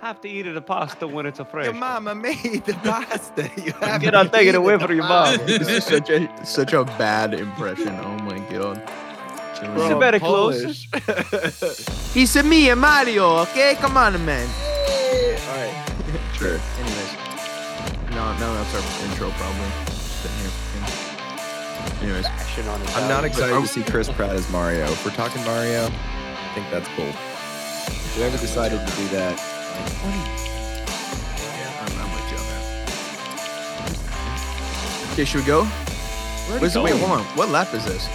have to eat it the pasta when it's a fresh. Your mama made the pasta. You have Get to out, take it away from your mom. this is such a such a bad impression. Oh my god. It's Bro, very Polish. He's a me and Mario, okay? Come on, man. All right. Sure. Anyways. No, no, that's our intro probably. Sitting here. Anyways. Action on his I'm not excited to see Chris Pratt as Mario. If we're talking Mario, I think that's cool. Whoever decided to do that, Yeah, I'm, I'm with you on that. Okay, should we go? Where'd What's, it wait, hold on. What lap is this?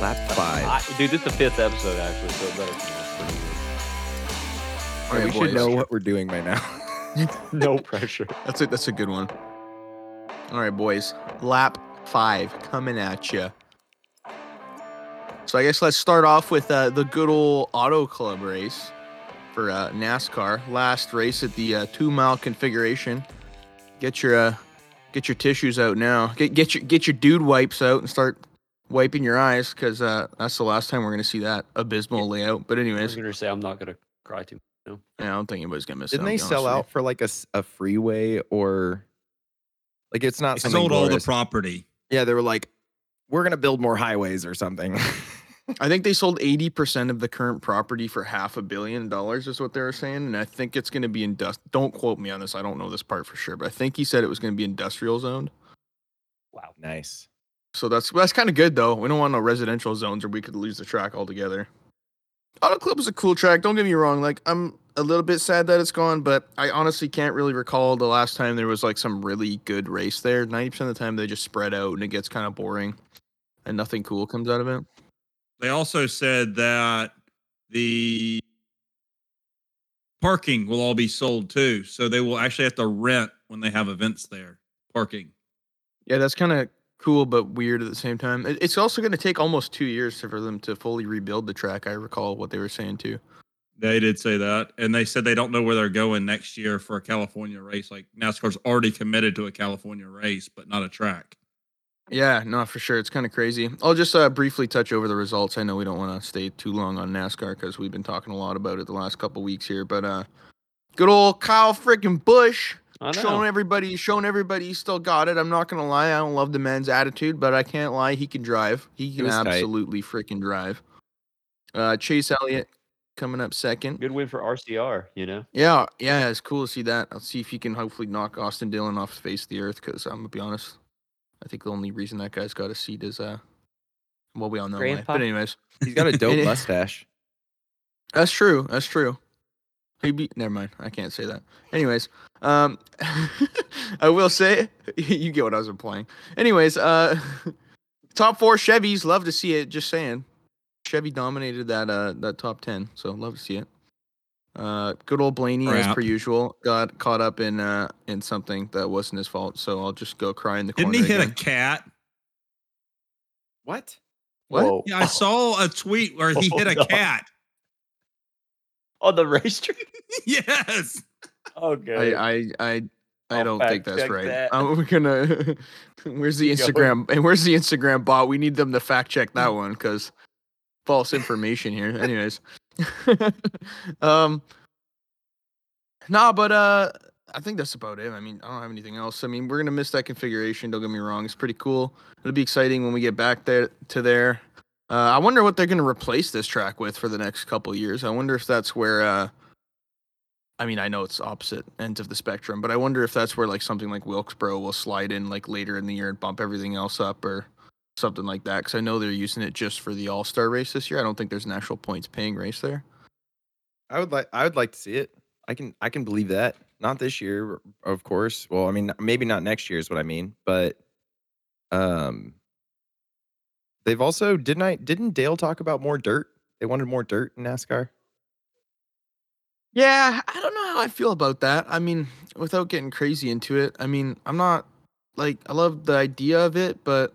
lap five. I, dude, this is the fifth episode actually, so it better be pretty All right, we boys. should know what we're doing right now. No pressure. That's a that's a good one. All right, boys. Lap five coming at you. So I guess let's start off with uh, the good old Auto Club race for uh, NASCAR. Last race at the uh, two mile configuration. Get your uh, get your tissues out now. Get get your get your dude wipes out and start wiping your eyes because uh, that's the last time we're gonna see that abysmal layout. But anyways, I was anyways, gonna say I'm not gonna cry too. yeah, I don't think anybody's gonna miss. Didn't it, I'll they sell out for like a, a freeway or like it's not They something sold all the property. Yeah, they were like, we're gonna build more highways or something. I think they sold 80% of the current property for half a billion dollars, is what they were saying. And I think it's going to be indust. Don't quote me on this. I don't know this part for sure, but I think he said it was going to be industrial zoned. Wow. nice. So that's that's kind of good though. We don't want no residential zones or we could lose the track altogether. Auto Club is a cool track. Don't get me wrong. Like I'm a little bit sad that it's gone, but I honestly can't really recall the last time there was like some really good race there. 90% of the time they just spread out and it gets kind of boring and nothing cool comes out of it. They also said that the parking will all be sold too. So they will actually have to rent when they have events there. Parking. Yeah, that's kind of cool but weird at the same time. It's also going to take almost two years for them to fully rebuild the track. I recall what they were saying too. They did say that. And they said they don't know where they're going next year for a California race. Like NASCAR's already committed to a California race, but not a track. Yeah, no, for sure. It's kind of crazy. I'll just uh, briefly touch over the results. I know we don't want to stay too long on NASCAR because we've been talking a lot about it the last couple weeks here. But uh, good old Kyle freaking Busch showing everybody, showing everybody he still got it. I'm not gonna lie, I don't love the man's attitude, but I can't lie, he can drive. He can tight. absolutely freaking drive. Uh, Chase Elliott coming up second. Good win for RCR. You know. Yeah, yeah, it's cool to see that. I'll see if he can hopefully knock Austin Dillon off the face of the earth. Because I'm gonna be honest, I think the only reason that guy's got a seat is uh, well, we all know why. Grandpa? But anyways, He's got a dope mustache. that's true. That's true. He beat. Never mind. I can't say that. Anyways, um, I will say you get what I was implying. Anyways, uh, top four Chevys. Love to see it. Just saying, Chevy dominated that uh that top ten. So love to see it. Uh, good old Blaney as per usual got caught up in uh in something that wasn't his fault. So I'll just go cry in the corner. Didn't corner. he hit a cat? What? What? Yeah, I saw a tweet where he hit a Hold cat. On the racetrack. yes. Okay. I I I I don't think that's right. that. Um, we're gonna. where's the Instagram? And where's the Instagram bot? We need them to fact check that one because false information here. Anyways, um, nah, but uh, I think that's about it. I mean, I don't have anything else. I mean, we're gonna miss that configuration. Don't get me wrong; it's pretty cool. It'll be exciting when we get back there to there. Uh, I wonder what they're gonna replace this track with for the next couple years. I wonder if that's where. Uh, I mean, I know it's opposite ends of the spectrum, but I wonder if that's where like something like Wilkesboro will slide in like later in the year and bump everything else up or something like that. Because I know they're using it just for the All Star race this year. I don't think there's an actual points paying race there. I would like I would like to see it. I can I can believe that. Not this year, of course. Well, I mean, maybe not next year is what I mean, but um they've also didn't I didn't Dale talk about more dirt? They wanted more dirt in NASCAR. Yeah, I don't know how I feel about that. I mean, without getting crazy into it, I mean, I'm not like I love the idea of it, but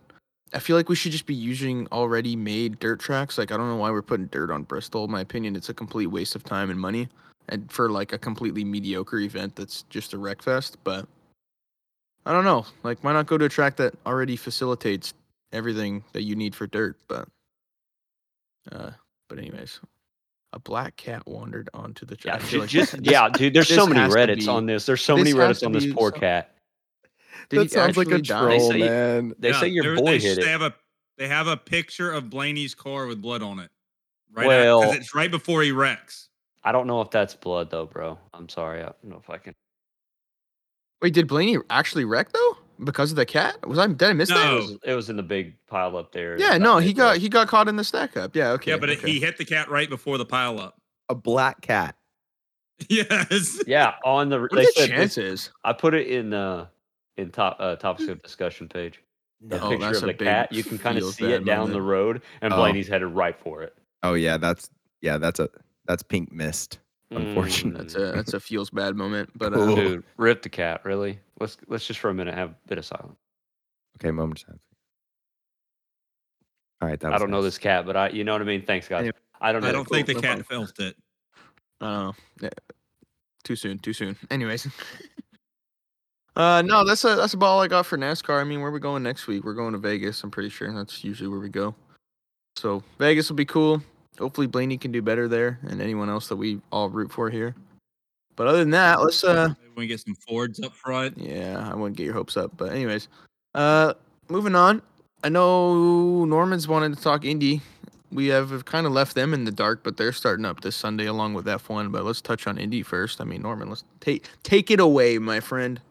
I feel like we should just be using already made dirt tracks. Like I don't know why we're putting dirt on Bristol. In my opinion, it's a complete waste of time and money, and for like a completely mediocre event that's just a wreck fest. But I don't know. Like, why not go to a track that already facilitates everything that you need for dirt? But, uh, but anyways, A black cat wandered onto the Yeah, track. ju- just yeah, dude. There's so many Reddits be- on this. There's so this many Reddits on this poor some- cat. Did that he sounds like a actually die? troll, say- man. They say your there- boy they, hit They it. have a they have a picture of Blaney's car with blood on it. Right Well- because it's right before he wrecks. I don't know if that's blood though, bro. I'm sorry. I don't know if I can. Wait, did Blaney actually wreck though? Because of the cat? Was I did I miss It that? No. was, it was in the big pile up there. Yeah, no, he got midway. he got caught in the stack up. Yeah, okay. yeah, but it, he hit the cat right before the pile up. A black cat. yes. Yeah, on the. what are They the said chances? I put it in uh in top uh topics of discussion page. The Oh, picture that's of the big cat. You can kind of see it down the road, and Oh. Blaney's headed right for it. Oh yeah, that's yeah, that's a that's pink mist. Unfortunate. That's a that's a feels bad moment. But uh, Cool. Mm, Dude, rip the cat. Really? Let's let's just for a minute have a bit of silence. Okay, moment of silence. All right, that I don't know this cat, but I, you know what I mean. Thanks, guys. Anyway, I don't know. I don't think the cat felt it. I don't yeah, too soon, too soon. Anyways. Uh no, that's a, that's about all I got for NASCAR. I mean, where we going next week? We're going to Vegas. I'm pretty sure that's usually where we go. So Vegas will be cool. Hopefully Blaney can do better there, and anyone else that we all root for here. But other than that, let's uh we get some Fords up front. yeah, I wouldn't get your hopes up. But anyways, uh, moving on. I know Norman's wanted to talk Indy. We have kind of left them in the dark, but they're starting up this Sunday along with F1. But let's touch on Indy first. I mean, Norman, let's take take it away, my friend.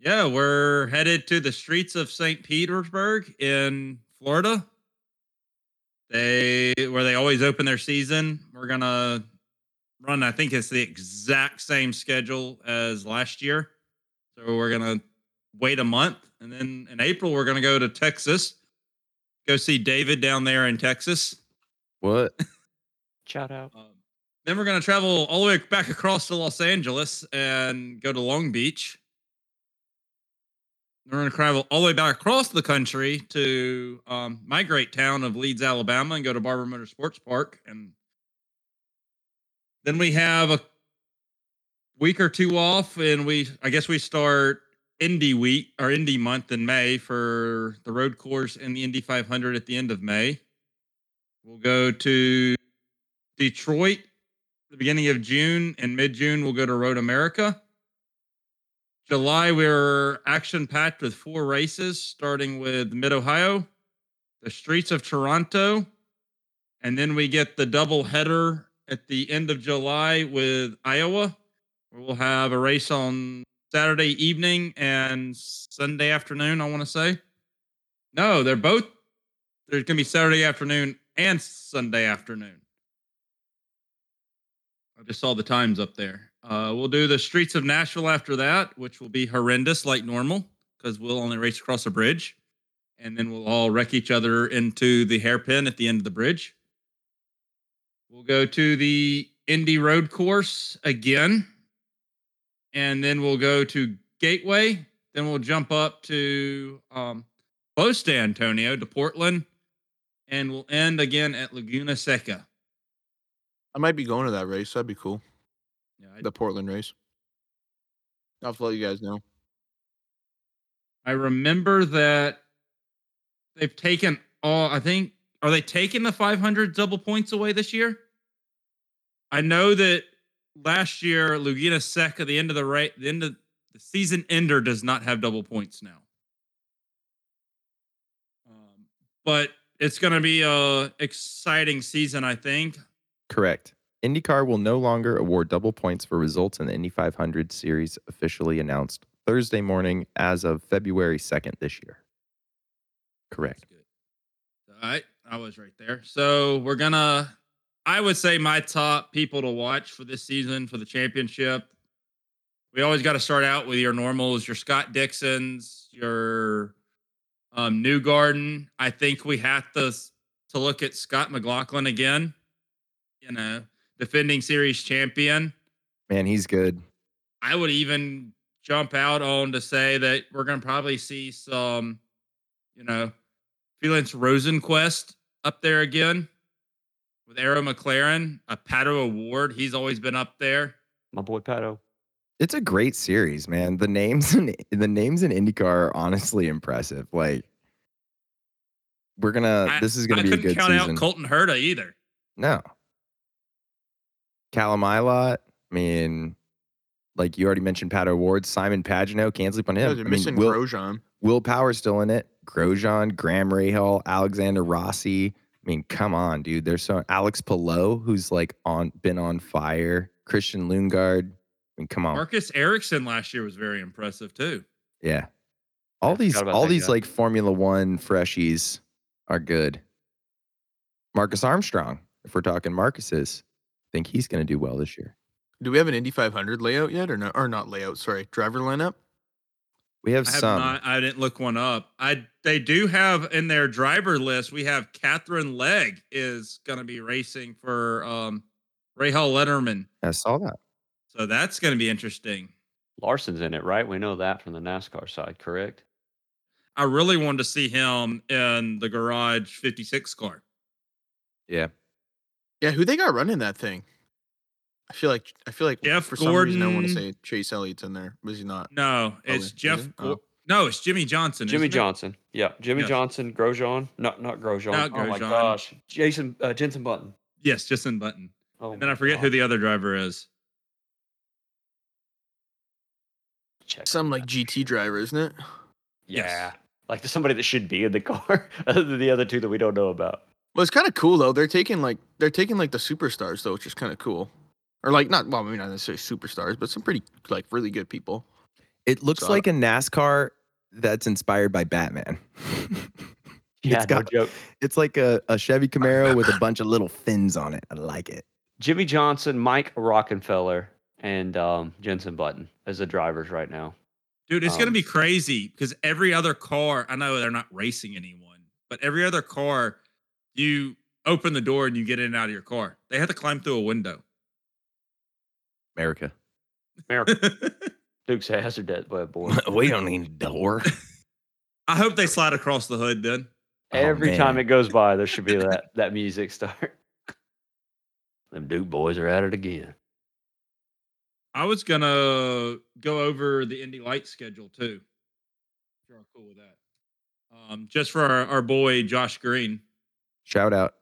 Yeah, we're headed to the streets of St. Petersburg in Florida. They where they always open their season. We're gonna run. I think it's the exact same schedule as last year. So we're gonna wait a month, and then in April we're gonna go to Texas. Go see David down there in Texas. What? Shout out. Um, then we're going to travel all the way back across to Los Angeles and go to Long Beach. We're going to travel all the way back across the country to um, my great town of Leeds, Alabama, and go to Barber Motor Sports Park. And then we have a week or two off, and we, I guess, we start Indy week or Indy month in May for the road course and the Indy 500 at the end of May. We'll go to Detroit the beginning of June and mid June we'll go to Road America. July we're action packed with four races, starting with Mid Ohio, the streets of Toronto, and then we get the double header at the end of July with Iowa. We'll have a race on Saturday evening and Sunday afternoon. I want to say, no, they're both. There's gonna be Saturday afternoon and Sunday afternoon. I just saw the times up there. Uh, we'll do the streets of Nashville after that, which will be horrendous like normal because we'll only race across a bridge. And then we'll all wreck each other into the hairpin at the end of the bridge. We'll go to the Indy Road course again. And then we'll go to Gateway. Then we'll jump up to um, close to Antonio, to Portland. And we'll end again at Laguna Seca. I might be going to that race. That'd be cool. Yeah, I- The Portland race. I'll let you guys know. I remember that they've taken all. I think are they taking the 500 double points away this year? I know that last year Laguna Seca, the end of the right, the end of the season ender, does not have double points now. Um, but it's going to be a exciting season, I think. Correct. IndyCar will no longer award double points for results in the Indy 500 series officially announced Thursday morning as of February 2nd this year. Correct. All right, I was right there. So we're gonna. I would say my top people to watch for this season for the championship. We always got to start out with your normals, your Scott Dixons, your um, Newgarden. I think we have to to look at Scott McLaughlin again. You know, defending series champion. Man, he's good. I would even jump out on to say that we're going to probably see some, you know, Felix Rosenqvist up there again with Arrow McLaren, a Pato O'Ward. He's always been up there. My boy Pato. It's a great series, man. The names in the names in IndyCar are honestly impressive. Like we're gonna I- this is gonna I be a couldn't good count season. out Colton Herta either. no. Callum Ilott. I mean, like you already mentioned, Pat O'Ward, Simon Pagenaud. Can't sleep on Yeah, him. they're I mean, missing Will, Grosjean. Will Power's still in it. Grosjean, Graham Rahal, Alexander Rossi. I mean, come on, dude. There's so Alex Palou, who's like on been on fire. Christian Lundgaard. I mean, come on. Marcus Ericsson last year was very impressive too. Yeah. All I these all these guy. like Formula 1 freshies are good. Marcus Armstrong, if we're talking Marcus's, I think he's going to do well this year. Do we have an Indy 500 layout yet, or no? Or not layout? Sorry, driver lineup. We have I have some. not. I didn't look one up. I they do have in their driver list. We have Katherine Legge is going to be racing for um, Rahal Letterman. I saw that. So that's going to be interesting. Larson's in it, right? We know that from the NASCAR side, correct? I really wanted to see him in the garage 56 car. Yeah. Yeah, who they got running that thing? I feel like I feel like Jeff for some reason I want to say Chase Elliott's in there. Was he not? No, it's is Jeff. it? Oh. No, it's Jimmie Johnson. Jimmie isn't it? Johnson. Yeah, Jimmie Yes. Johnson, Grosjean. Not not Grosjean. Not Grosjean. Oh my gosh, Jason uh, Jenson Button. Yes, Justin Button. Oh, And then I forget who the other driver is. Check Some like that. GT driver, isn't it? Yes. yeah, like somebody that should be in the car, other than the other two that we don't know about. Well, it's kind of cool though. They're taking like they're taking like the superstars though, which is kind of cool. Or like not well, maybe not necessarily superstars, but some pretty like really good people. It looks So like a NASCAR that's inspired by Batman. Yeah, It's got- no joke. it's like a, a Chevy Camaro with a bunch of little fins on it. I like it. Jimmie Johnson, Mike Rockenfeller, and um, Jenson Button as the drivers right now. Dude, it's going to Um, be crazy because every other car, I know they're not racing anyone, but every other car, you open the door and you get in and out of your car. They have to climb through a window. America. America, Dukes Hazard, that boy. boy. we don't need a door. I hope they slide across the hood then. Oh, Every time it goes by, there should be that that music start. Them Duke boys are at it again. I was going to go over the Indy Light schedule too. If you're all cool with that. Um, just for our, our boy, Josh Green. Shout out.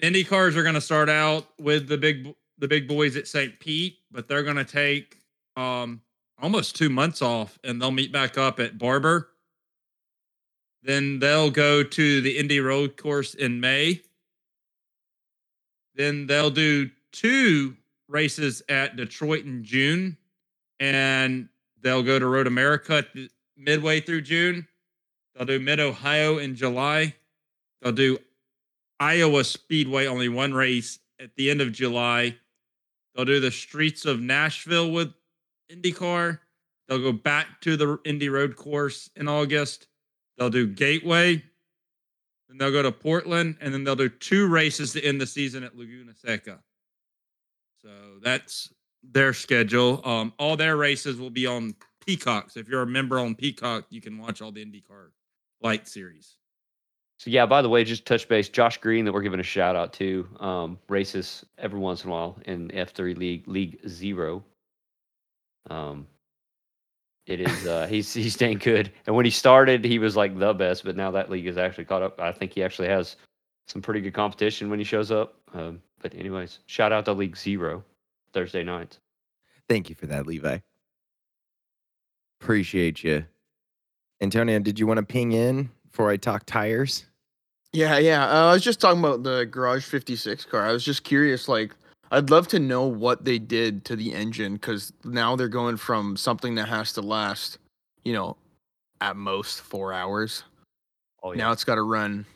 Indy cars are going to start out with the big the big boys at St. Pete, but they're going to take um almost 2 months off and they'll meet back up at Barber. Then they'll go to the Indy Road course in May. Then they'll do two races at Detroit in June and they'll go to Road America midway through June. They'll do Mid Ohio in July. They'll do Iowa Speedway, only one race at the end of July. They'll do the streets of Nashville with IndyCar. They'll go back to the Indy Road course in August. They'll do Gateway. Then they'll go to Portland, and then they'll do two races to end the season at Laguna Seca. So that's their schedule. Um, all their races will be on Peacock. So if you're a member on Peacock, you can watch all the IndyCar Light series. So yeah, by the way, just touch base. Josh Green, that we're giving a shout out to, um, races every once in a while in F3 League League Zero. Um, it is uh, he's he's staying good, and when he started, he was like the best, but now that league is actually caught up. I think he actually has some pretty good competition when he shows up. Um, but anyways, shout out to League Zero Thursday nights. Thank you for that, Levi. Appreciate you. Antonio, did you want to ping in before I talk tires? Yeah, yeah. Uh, I was just talking about the Garage 56 car. I was just curious, like, I'd love to know what they did to the engine because now they're going from something that has to last, you know, at most four hours. Oh yeah. Now it's got to run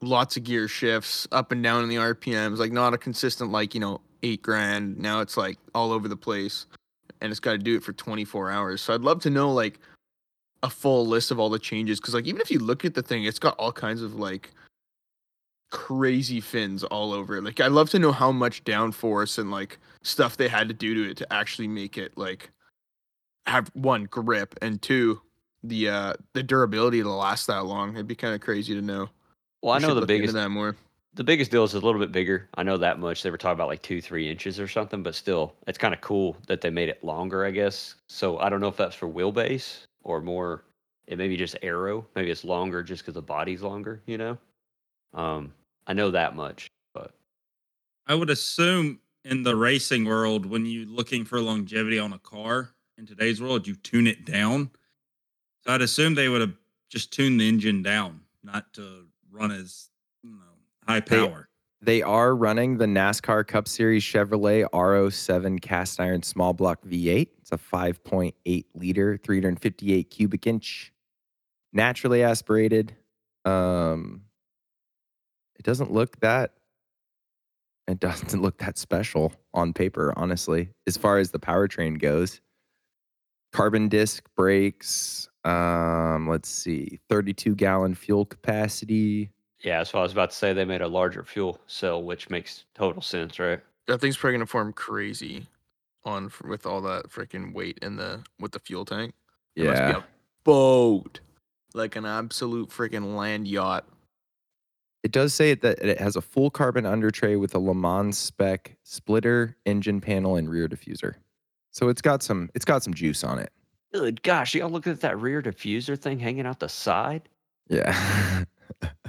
lots of gear shifts up and down in the RPMs, like not a consistent, like, you know, eight grand. Now it's like all over the place and it's got to do it for 24 hours. So I'd love to know, like, a full list of all the changes because, like, even if you look at the thing, it's got all kinds of, like, crazy fins all over it. Like, I'd love to know how much downforce and, like, stuff they had to do to it to actually make it, like, have one grip and two the uh the durability to last that long. It'd be kind of crazy to know. well, I We know the biggest that more. the biggest deal is a little bit bigger. I know that much. They were talking about like two, three inches or something, but still, it's kind of cool that they made it longer, I guess. So I don't know if that's for wheelbase or more. It may be just aero Maybe it's longer just because the body's longer. You know. Um, I know that much, but I would assume in the racing world, when you're looking for longevity on a car in today's world, you tune it down. So I'd assume they would have just tuned the engine down, not to run as you know high They- power. They are running the NASCAR Cup Series Chevrolet R07 cast iron small block V8. It's a 5.8 liter, 358 cubic inch, naturally aspirated. Um, it doesn't look that. It doesn't look that special on paper, honestly, as far as the powertrain goes. Carbon disc brakes. Um, let's see, 32 gallon fuel capacity. Yeah, so I was about to say they made a larger fuel cell, which makes total sense, right? That thing's probably gonna form crazy on f- with all that freaking weight in the with the fuel tank. It must be Yeah. a boat, like an absolute freaking land yacht. It does say that it has a full carbon under tray with a Le Mans spec splitter, engine panel, and rear diffuser. So it's got some it's got some juice on it. Good gosh, y'all look at that rear diffuser thing hanging out the side. Yeah.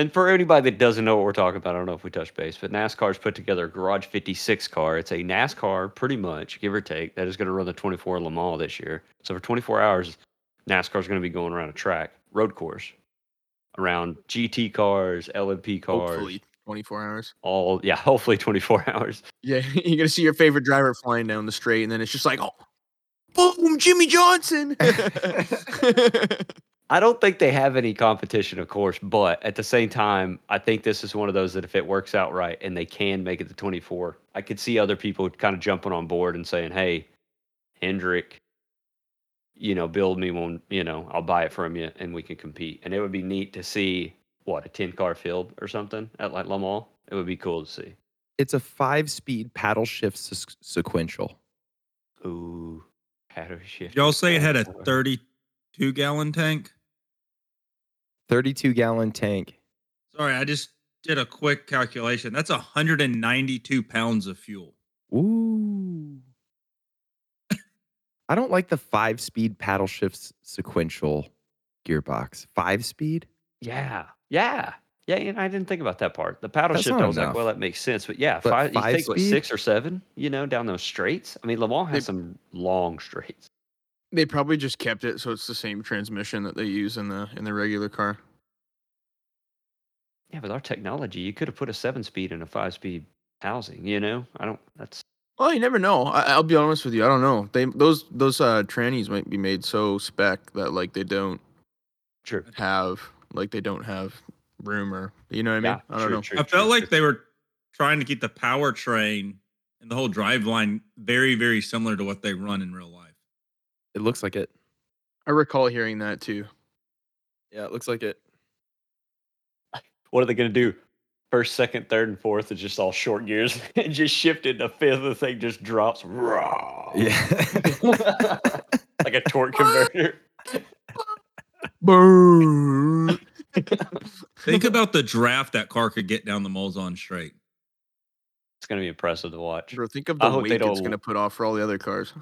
And for anybody that doesn't know what we're talking about, I don't know if we touched base, but NASCAR's put together a Garage 56 car. It's a NASCAR, pretty much, give or take, that is going to run the 24 Le Mans this year. So for 24 hours, NASCAR's going to be going around a track, road course, around GT cars, LMP cars, Hopefully, 24 hours. all, yeah, hopefully 24 hours. Yeah, you're gonna see your favorite driver flying down the straight, and then it's just like, oh, boom, Jimmie Johnson. I don't think they have any competition, of course, but at the same time, I think this is one of those that if it works out right and they can make it to 24, I could see other people kind of jumping on board and saying, "Hey, Hendrick, you know, build me one, you know, I'll buy it from you and we can compete." And it would be neat to see what a 10 car field or something at like Le Mans. It would be cool to see. it's a five speed paddle shift se- sequential. Ooh, paddle shift. Y'all say it had a 32 gallon tank? 32 gallon tank. Sorry, I just did a quick calculation. That's 192 pounds of fuel. Ooh. I don't like the five speed paddle shifts sequential gearbox. Five speed? Yeah, yeah, yeah. And I didn't think about that part. The paddle That's shift, I was like, well, that makes sense. But yeah, But five, five you think what, six or seven, you know, down those straights. I mean, Le Mans has They- some long straights. They probably just kept it so it's the same transmission that they use in the in the regular car. Yeah, with our technology, you could have put a seven speed in a five speed housing. You know, I don't. That's Well, you never know. I, I'll be honest with you. I don't know. They those those uh trannies might be made so spec that like they don't true. have like they don't have room or you know what I mean? Yeah, I don't true, know. true, I true, felt like they were trying to keep the powertrain and the whole drive line very, very similar to what they run in real life. It looks like it. I recall hearing that too. Yeah, it looks like it. What are they going to do? First, second, third, and fourth is just all short gears. and just shifted to fifth. The thing just drops. Raw. Yeah. like a torque converter. Boom. Think about the draft that car could get down the Mulsanne straight. It's going to be impressive to watch. Bro, think of I the hope they weight it's don't- gonna put off for all the other cars.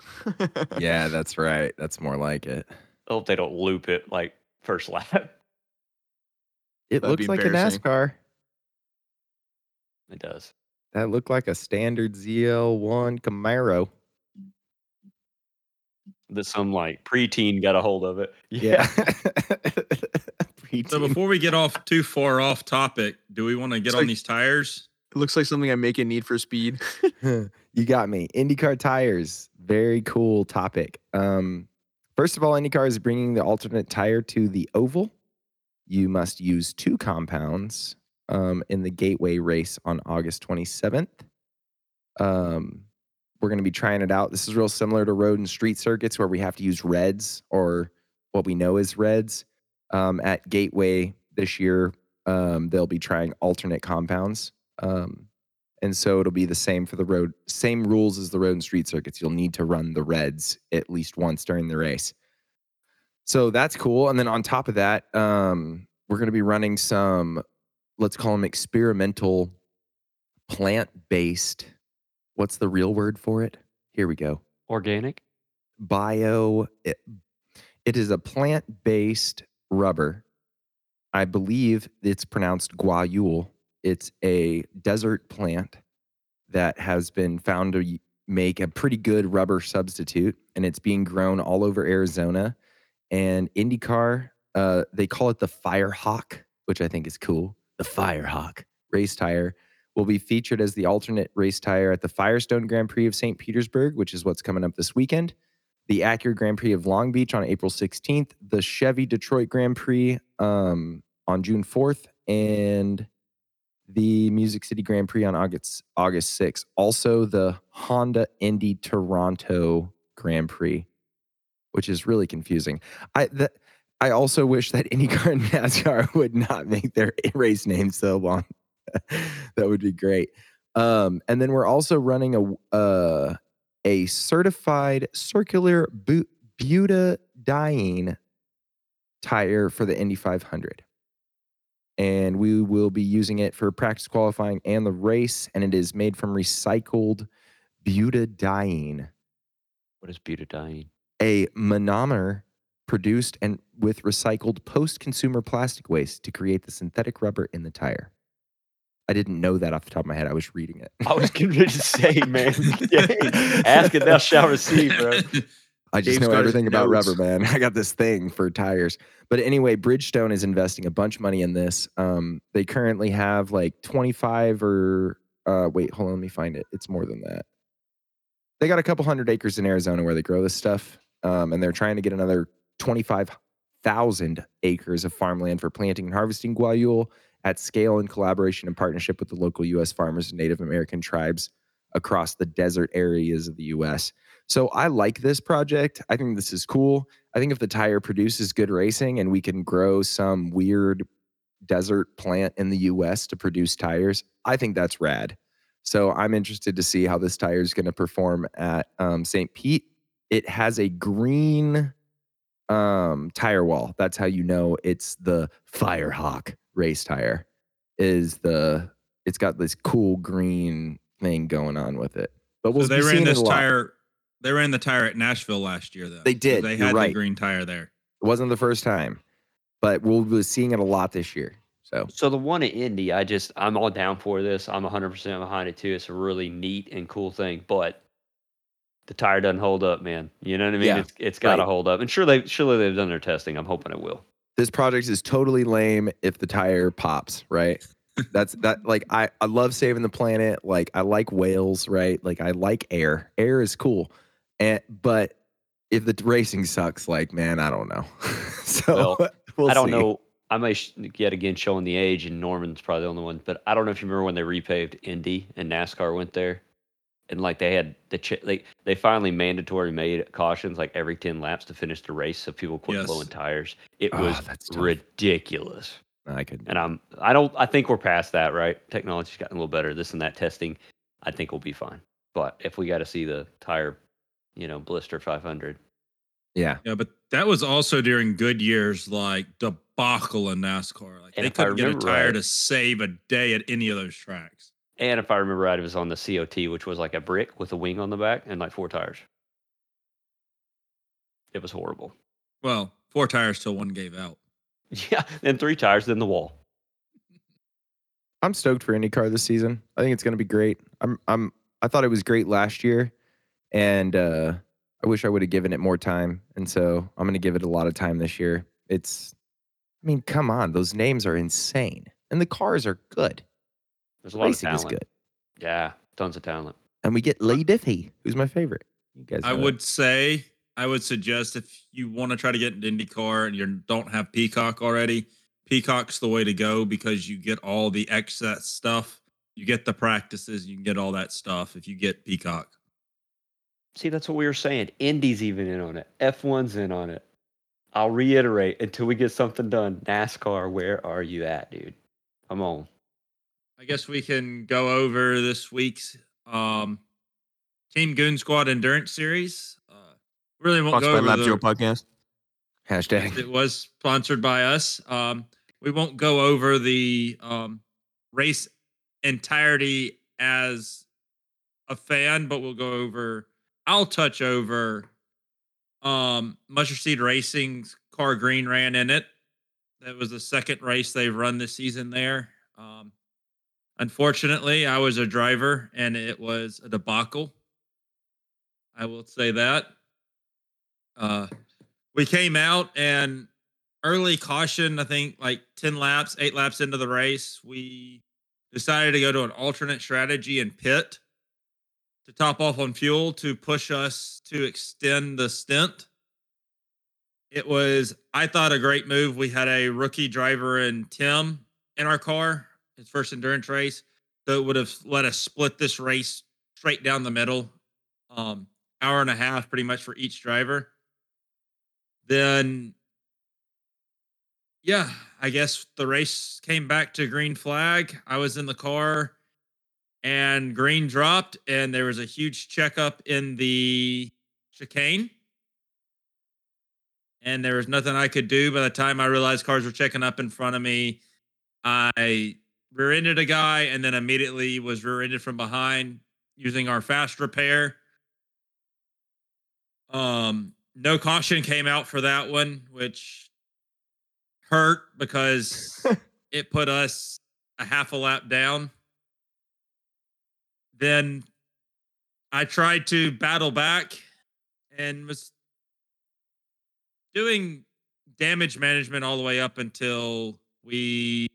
yeah, that's right. That's more like it. I hope they don't loop it like first lap. It That'd looks like a. NASCAR. It does. That looked like a standard ZL1 Camaro. That some like preteen got a hold of it. Yeah. So before we get off too far off topic, do we want to get It's on these tires? It looks like something I make in Need for Speed. you got me. IndyCar tires. Very cool topic. Um, first of all, IndyCar is bringing the alternate tire to the oval. You must use two compounds um, in the Gateway race on August 27th. Um, we're going to be trying it out. This is real similar to road and street circuits where we have to use reds or what we know as reds. Um, at Gateway this year, um, they'll be trying alternate compounds. Um, and so it'll be the same for the road, same rules as the road and street circuits. You'll need to run the reds at least once during the race. So that's cool. And then on top of that, um, we're going to be running some, let's call them experimental plant based. What's the real word for it? Here we go. Organic. Bio. It, it is a plant based rubber. I believe it's pronounced guayule. It's a desert plant that has been found to make a pretty good rubber substitute, and it's being grown all over Arizona. And IndyCar, uh, they call it the Firehawk, which I think is cool. The Firehawk race tire will be featured as the alternate race tire at the Firestone Grand Prix of St. Petersburg, which is what's coming up this weekend. The Acura Grand Prix of Long Beach on April 16th, the Chevy Detroit Grand Prix um, on June 4th, and the Music City Grand Prix on August August 6th. Also, the Honda Indy Toronto Grand Prix, which is really confusing. I that I also wish that IndyCar and NASCAR would not make their race names so long. that would be great. Um, and then we're also running a uh, a certified circular bu- butadiene tire for the Indy 500 and we will be using it for practice qualifying and the race. And it is made from recycled butadiene, What is butadiene? a monomer produced and with recycled post-consumer plastic waste to create the synthetic rubber in the tire. I didn't know that off the top of my head. I was reading it. I was going to say, man, ask and thou shalt receive, bro. I just Dave's know everything about notes. rubber, man. I got this thing for tires. But anyway, Bridgestone is investing a bunch of money in this. Um, they currently have like 25 or uh, wait, hold on, let me find it. It's more than that. They got a couple hundred acres in Arizona where they grow this stuff, um, and they're trying to get another 25,000 acres of farmland for planting and harvesting guayule at scale in collaboration and partnership with the local U.S. farmers and Native American tribes across the desert areas of the U.S. So I like this project. I think this is cool. I think if the tire produces good racing and we can grow some weird desert plant in the US to produce tires, I think that's rad. So I'm interested to see how this tire is going to perform at um, St. Pete. It has a green um, tire wall. That's how you know it's the Firehawk race tire. Is the it's got this cool green thing going on with it. But we'll so they be ran seeing it this a lot. tire. They ran the tire at Nashville last year, though. They So did, they had right. the green tire there. It wasn't the first time, but we'll be seeing it a lot this year. So So the one at Indy, I just I'm all down for this. I'm 100 percent behind it too. It's a really neat and cool thing, but the tire doesn't hold up, man. You know what I mean? Yeah, it's it's got to right. hold up, and sure they surely they've done their testing. I'm hoping it will. this project is totally lame if the tire pops, right? That's that like I I love saving the planet. Like I like whales, right? Like I like air. Air is cool. And but if the racing sucks, like man, I don't know. so Well, we'll I don't see. know. I may sh- yet again showing the age, and Norman's probably the only one. But I don't know if you remember when they repaved Indy and NASCAR went there, and like they had the ch- they they finally mandatory made cautions like every ten laps to finish the race, so people quit Yes. blowing tires. It Ah, was that's tough. ridiculous. I could. And I'm I don't I think we're past that, right? Technology's gotten a little better. This and that testing, I think we'll be fine. But if we got to see the tire, you know, blister 500, Yeah. Yeah, but that was also during good years like debacle in NASCAR. Like And they couldn't get a tire right- to save a day at any of those tracks. and if I remember right, it was on the COT, which was like a brick with a wing on the back and like four tires. It was horrible. Well, four tires till one gave out. Yeah, and three tires, then the wall. I'm stoked for IndyCar this season. I think it's going to be great. I'm I'm I thought it was great last year and uh I wish I would have given it more time and so I'm going to give it a lot of time this year. It's I mean, come on, those names are insane. And the cars are good. There's a lot Racing of is talent. good. Yeah, tons of talent. And we get Lee Diffie, who's my favorite. You guys I know that. would say, I would suggest if you want to try to get into IndyCar and you don't have Peacock already, Peacock's the way to go because you get all the excess stuff. You get the practices, you can get all that stuff if you get Peacock. See, that's what we were saying. Indy's even in on it. F1's in on it. I'll reiterate until we get something done. NASCAR, where are you at, dude? Come on. I guess we can go over this week's um, Team Goon Squad Endurance Series. Really won't Sponsored go by over Lap the, Zero Podcast. Hashtag. It was sponsored by us. Um, we won't go over the um, race entirety as a fan, but we'll go over. I'll touch over um, Mustard Seed Racing's car green ran in it. That was the second race they've run this season there. Um, Unfortunately, I was a driver and it was a debacle. I will say that. Uh, we came out and early caution, I think like 10 laps, eight laps into the race, we decided to go to an alternate strategy and pit to top off on fuel to push us to extend the stint. It was, I thought, a great move. We had a rookie driver in Tim in our car, his first endurance race. So it would have let us split this race straight down the middle, um, hour and a half pretty much for each driver. Then, yeah, I guess the race came back to green flag. I was in the car and green dropped, and there was a huge checkup in the chicane. And there was nothing I could do. By the time I realized cars were checking up in front of me, I rear ended a guy and then immediately was rear ended from behind using our fast repair. Um, no caution came out for that one, which hurt because it put us a half a lap down. Then I tried to battle back and was doing damage management all the way up until we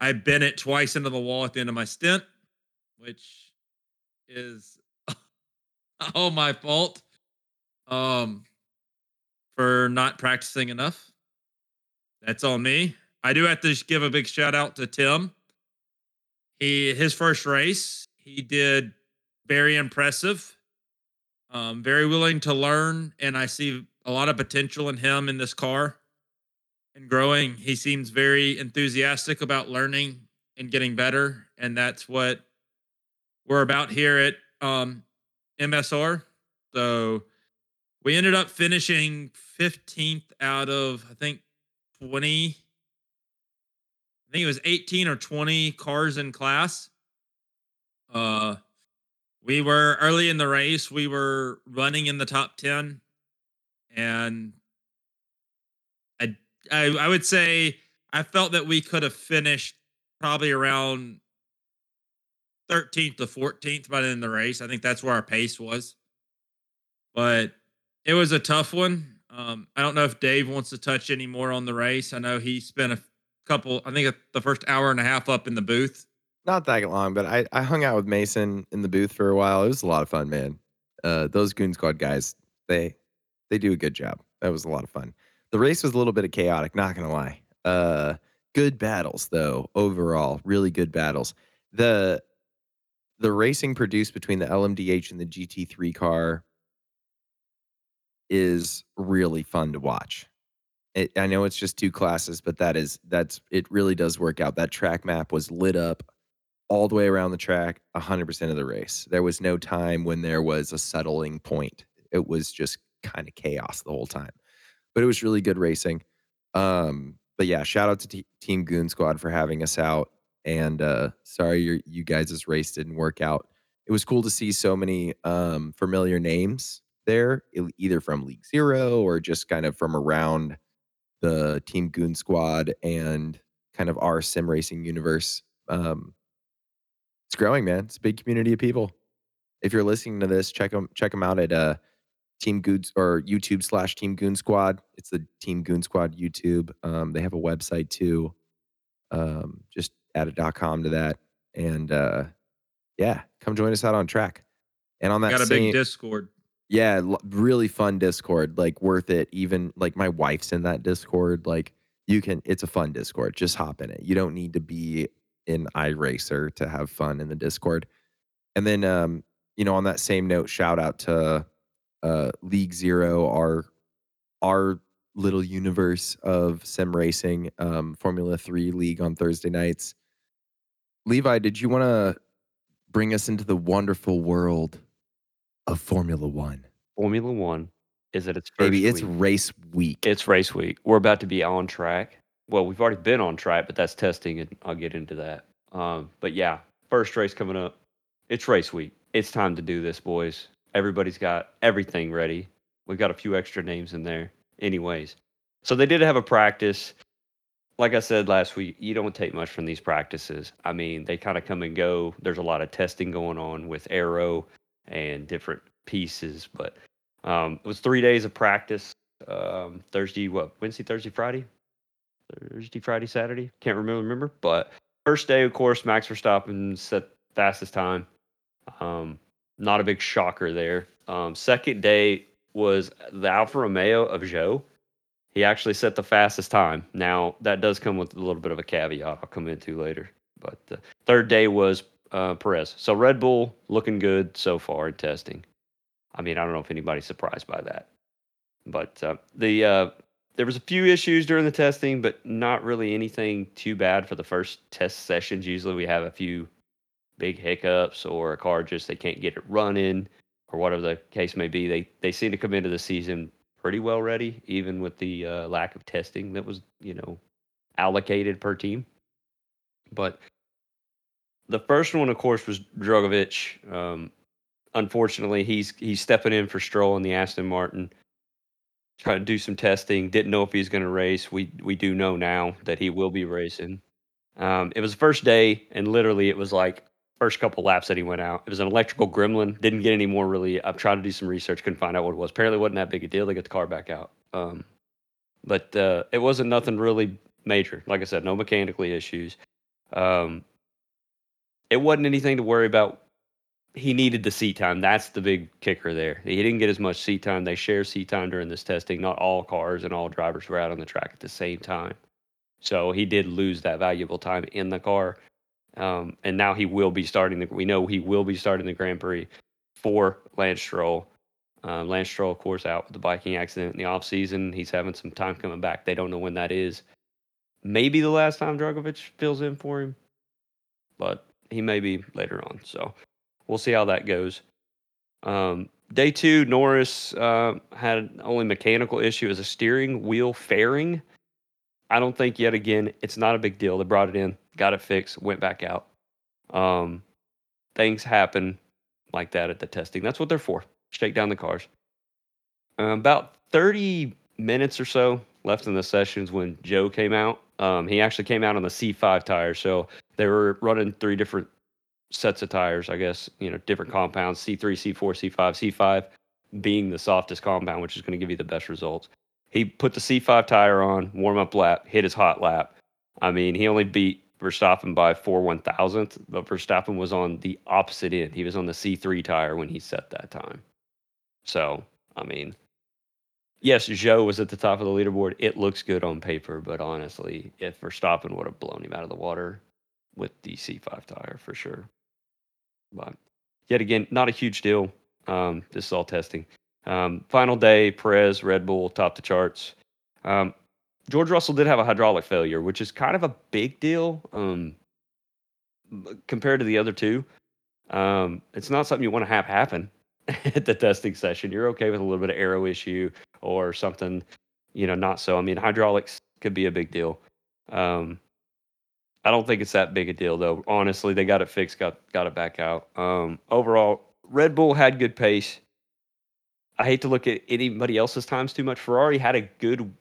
I bent it twice into the wall at the end of my stint, which is all oh my fault. Um for not practicing enough. That's on me. I do have to give a big shout out to Tim. He his first race, he did very impressive. Um, very willing to learn, and I see a lot of potential in him in this car and growing. He seems very enthusiastic about learning and getting better, and that's what we're about here at um, MSR. So we ended up finishing 15th out of I think 20. I think it was 18 or 20 cars in class. Uh, we were early in the race. We were running in the top 10, and I, I, I would say I felt that we could have finished probably around 13th to 14th by the end of the race. I think that's where our pace was, but it was a tough one. Um, I don't know if Dave wants to touch any more on the race. I know he spent a couple, I think the first hour and a half up in the booth. Not that long, but I, I hung out with Mason in the booth for a while. It was a lot of fun, man. Uh, those Goon Squad guys, they they do a good job. That was a lot of fun. The race was a little bit of chaotic, not gonna lie. Uh, good battles though, overall, really good battles. The the racing produced between the LMDH and the GT3 car is really fun to watch. It, I know it's just two classes, but that is that's it really does work out. That track map was lit up all the way around the track 100% of the race. There was no time when there was a settling point. It was just kind of chaos the whole time. But it was really good racing. Um, but yeah, shout out to t- Team Goon Squad for having us out. And uh, sorry your, you guys' race didn't work out. It was cool to see so many um, familiar names there, either from League Zero or just kind of from around the Team Goon Squad and kind of our sim racing universe. Um, it's growing, man. It's a big community of people. If you're listening to this, check them check them out at uh, Team Goon or YouTube slash Team Goon Squad. It's the Team Goon Squad YouTube. Um, they have a website too. Um, just add a .com to that, and uh, yeah, come join us out on track. And on that, got a same, big Discord. Yeah, really fun Discord. Like worth it. Even like my wife's in that Discord. Like you can. It's a fun Discord. Just hop in it. You don't need to be in iRacer to have fun in the Discord. And then, um, you know, on that same note, shout out to uh, League Zero, our our little universe of sim racing, um, Formula Three League on Thursday nights. Levi, did you want to bring us into the wonderful world of Formula One? Formula One is at its first Baby, it's week. race week. It's race week. We're about to be on track. Well, we've already been on track, but that's testing, and I'll get into that. Um, but yeah, first race coming up. It's race week. It's time to do this, boys. Everybody's got everything ready. We've got a few extra names in there, anyways. So they did have a practice like I said last week, you don't take much from these practices. I mean, they kind of come and go. There's a lot of testing going on with aero and different pieces, but um, it was three days of practice. Um, Thursday, what? Wednesday, Thursday, Friday, Thursday, Friday, Saturday. Can't remember. Remember, but first day, of course, Max Verstappen set fastest time. Um, not a big shocker there. Um, second day was the Alfa Romeo of Zhou. He actually set the fastest time. Now that does come with a little bit of a caveat I'll come into later. But the third day was uh, Perez. So Red Bull looking good so far in testing. I mean, I don't know if anybody's surprised by that, but uh, the uh, there was a few issues during the testing, but not really anything too bad for the first test sessions. Usually, we have a few big hiccups or a car just they can't get it running or whatever the case may be. They they seem to come into the season pretty well ready, even with the uh, lack of testing that was you know allocated per team. But the first one, of course, was Drugovich. Um, unfortunately, he's he's stepping in for Stroll in the Aston Martin. Trying to do some testing. Didn't know if he's going to race. We we do know now that he will be racing. Um, it was the first day, and literally, it was like first couple laps that he went out. It was an electrical gremlin. Didn't get any more really. I've tried to do some research, couldn't find out what it was. Apparently, wasn't that big a deal. They got the car back out. Um, but uh, it wasn't nothing really major. Like I said, no mechanically issues. Um, it wasn't anything to worry about. He needed the seat time. That's the big kicker there. He didn't get as much seat time. They share seat time during this testing. Not all cars and all drivers were out on the track at the same time. So he did lose that valuable time in the car. Um, and now he will be starting the. We know he will be starting the Grand Prix for Lance Stroll. Um, Lance Stroll, of course, out with the biking accident in the off season. He's having some time coming back. They don't know when that is. Maybe the last time Drugovich fills in for him, but he may be later on. So we'll see how that goes. Um, day two, Norris uh, had only mechanical issue as a steering wheel fairing. I don't think yet again it's not a big deal. They brought it in, got it fixed, went back out. Um, things happen like that at the testing. That's what they're for. Shake down the cars. Uh, about 30 minutes or so left in the sessions when Zhou came out. Um, he actually came out on the C5 tire, so they were running three different sets of tires. I guess you know different compounds: C3, C4, C5. C5 being the softest compound, which is going to give you the best results. He put the C5 tire on, warm up lap, hit his hot lap. I mean, he only beat Verstappen by four one thousandth, but Verstappen was on the opposite end. He was on the C3 tire when he set that time. So, I mean, yes, Zhou was at the top of the leaderboard. It looks good on paper, but honestly, if Verstappen would have blown him out of the water with the C5 tire for sure. But yet again, not a huge deal. Um, this is all testing. Um, final day, Perez, Red Bull, top the charts. Um, George Russell did have a hydraulic failure, which is kind of a big deal um, compared to the other two. Um, it's not something you want to have happen at the testing session. You're okay with a little bit of aero issue or something, you know, not so. I mean, hydraulics could be a big deal. Um, I don't think it's that big a deal though. Honestly, they got it fixed, got got it back out. Um, overall, Red Bull had good pace. I hate to look at anybody else's times too much. Ferrari had a good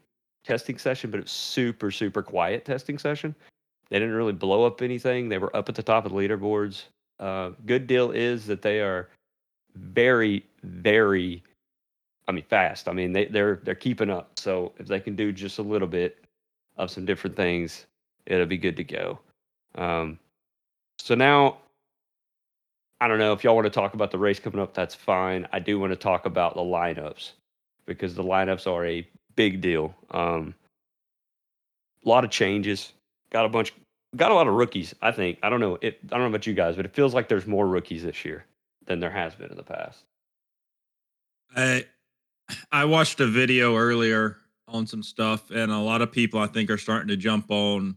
testing session, but it was super, super quiet testing session. They didn't really blow up anything. They were up at the top of the leaderboards. Uh, good deal is that they are very, very, I mean, fast. I mean, they, they're they're keeping up. So if they can do just a little bit of some different things, it'll be good to go. Um, so now I don't know if y'all want to talk about the race coming up. That's fine. I do want to talk about the lineups because the lineups are a big deal. Um, a lot of changes. Got a bunch. Got a lot of rookies. I think. I don't know. It. I don't know about you guys, but it feels like there's more rookies this year than there has been in the past. I I watched a video earlier on some stuff, and a lot of people I think are starting to jump on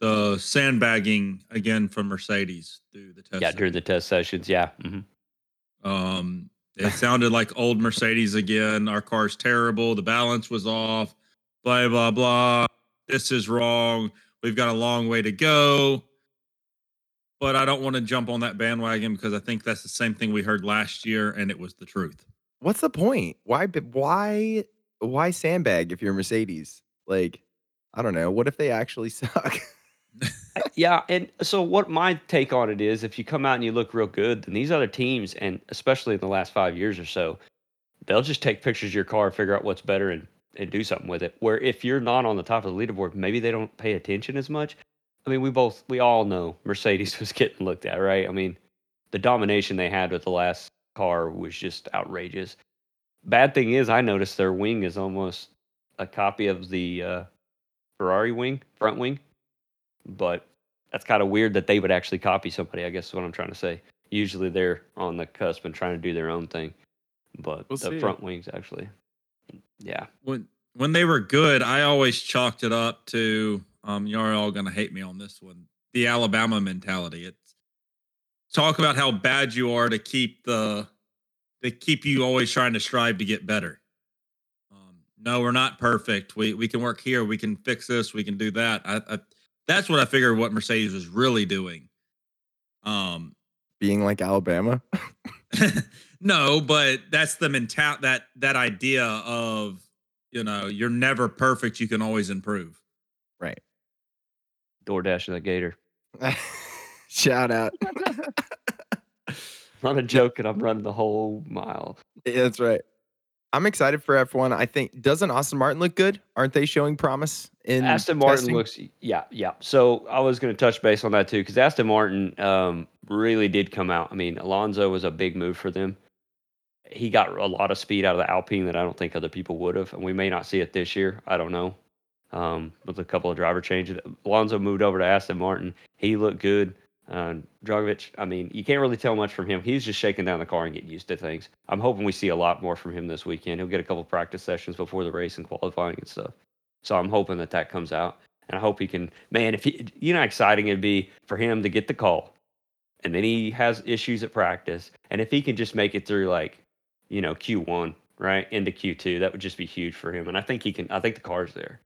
the sandbagging again from Mercedes through the test. Yeah, during the test sessions. Yeah. hmm Um, it sounded like old Mercedes again. Our car's terrible. The balance was off. Blah blah blah. This is wrong. We've got a long way to go. But I don't want to jump on that bandwagon because I think that's the same thing we heard last year, and it was the truth. What's the point? Why? Why? Why sandbag if you're Mercedes? Like, I don't know. What if they actually suck? Uh, yeah, and so what my take on it is, if you come out and you look real good, then these other teams, and especially in the last five years or so, they'll just take pictures of your car, figure out what's better, and and do something with it. Where if you're not on the top of the leaderboard, maybe they don't pay attention as much. I mean, we both we all know Mercedes was getting looked at, right? I mean, the domination they had with the last car was just outrageous. Bad thing is, I noticed their wing is almost a copy of the uh, Ferrari wing, front wing, but that's kind of weird that they would actually copy somebody. I guess is what I'm trying to say. Usually they're on the cusp and trying to do their own thing, but We'll the see. front wings actually, yeah. when when they were good, I always chalked it up to um you're all gonna hate me on this one. The Alabama mentality. It's talk about how bad you are to keep the to keep you always trying to strive to get better. Um, no, we're not perfect. We we can work here. We can fix this. We can do that. I, I that's what I figured what Mercedes was really doing. Um, Being like Alabama. no, but that's the mental that that idea of you know you're never perfect. You can always improve. Right. DoorDash and the Gator. Shout out. Not a joke, and I'm running the whole mile. Yeah, that's right. I'm excited for F1. I think doesn't Aston Martin look good? Aren't they showing promise in Aston Martin testing? looks, yeah, yeah. So I was going to touch base on that too, because Aston Martin um, really did come out. I mean, Alonso was a big move for them. He got a lot of speed out of the Alpine that I don't think other people would have, and we may not see it this year. I don't know. Um, with a couple of driver changes, Alonso moved over to Aston Martin. He looked good. Uh, Drugovich, I mean, you can't really tell much from him. He's just shaking down the car and getting used to things. I'm hoping we see a lot more from him this weekend. He'll get a couple practice sessions before the race and qualifying and stuff. So I'm hoping that that comes out, and I hope he can. Man, if he, you know, how exciting it'd be for him to get the call, and then he has issues at practice, and if he can just make it through like, you know, Q1 right into Q2, that would just be huge for him. And I think he can. I think the car's there.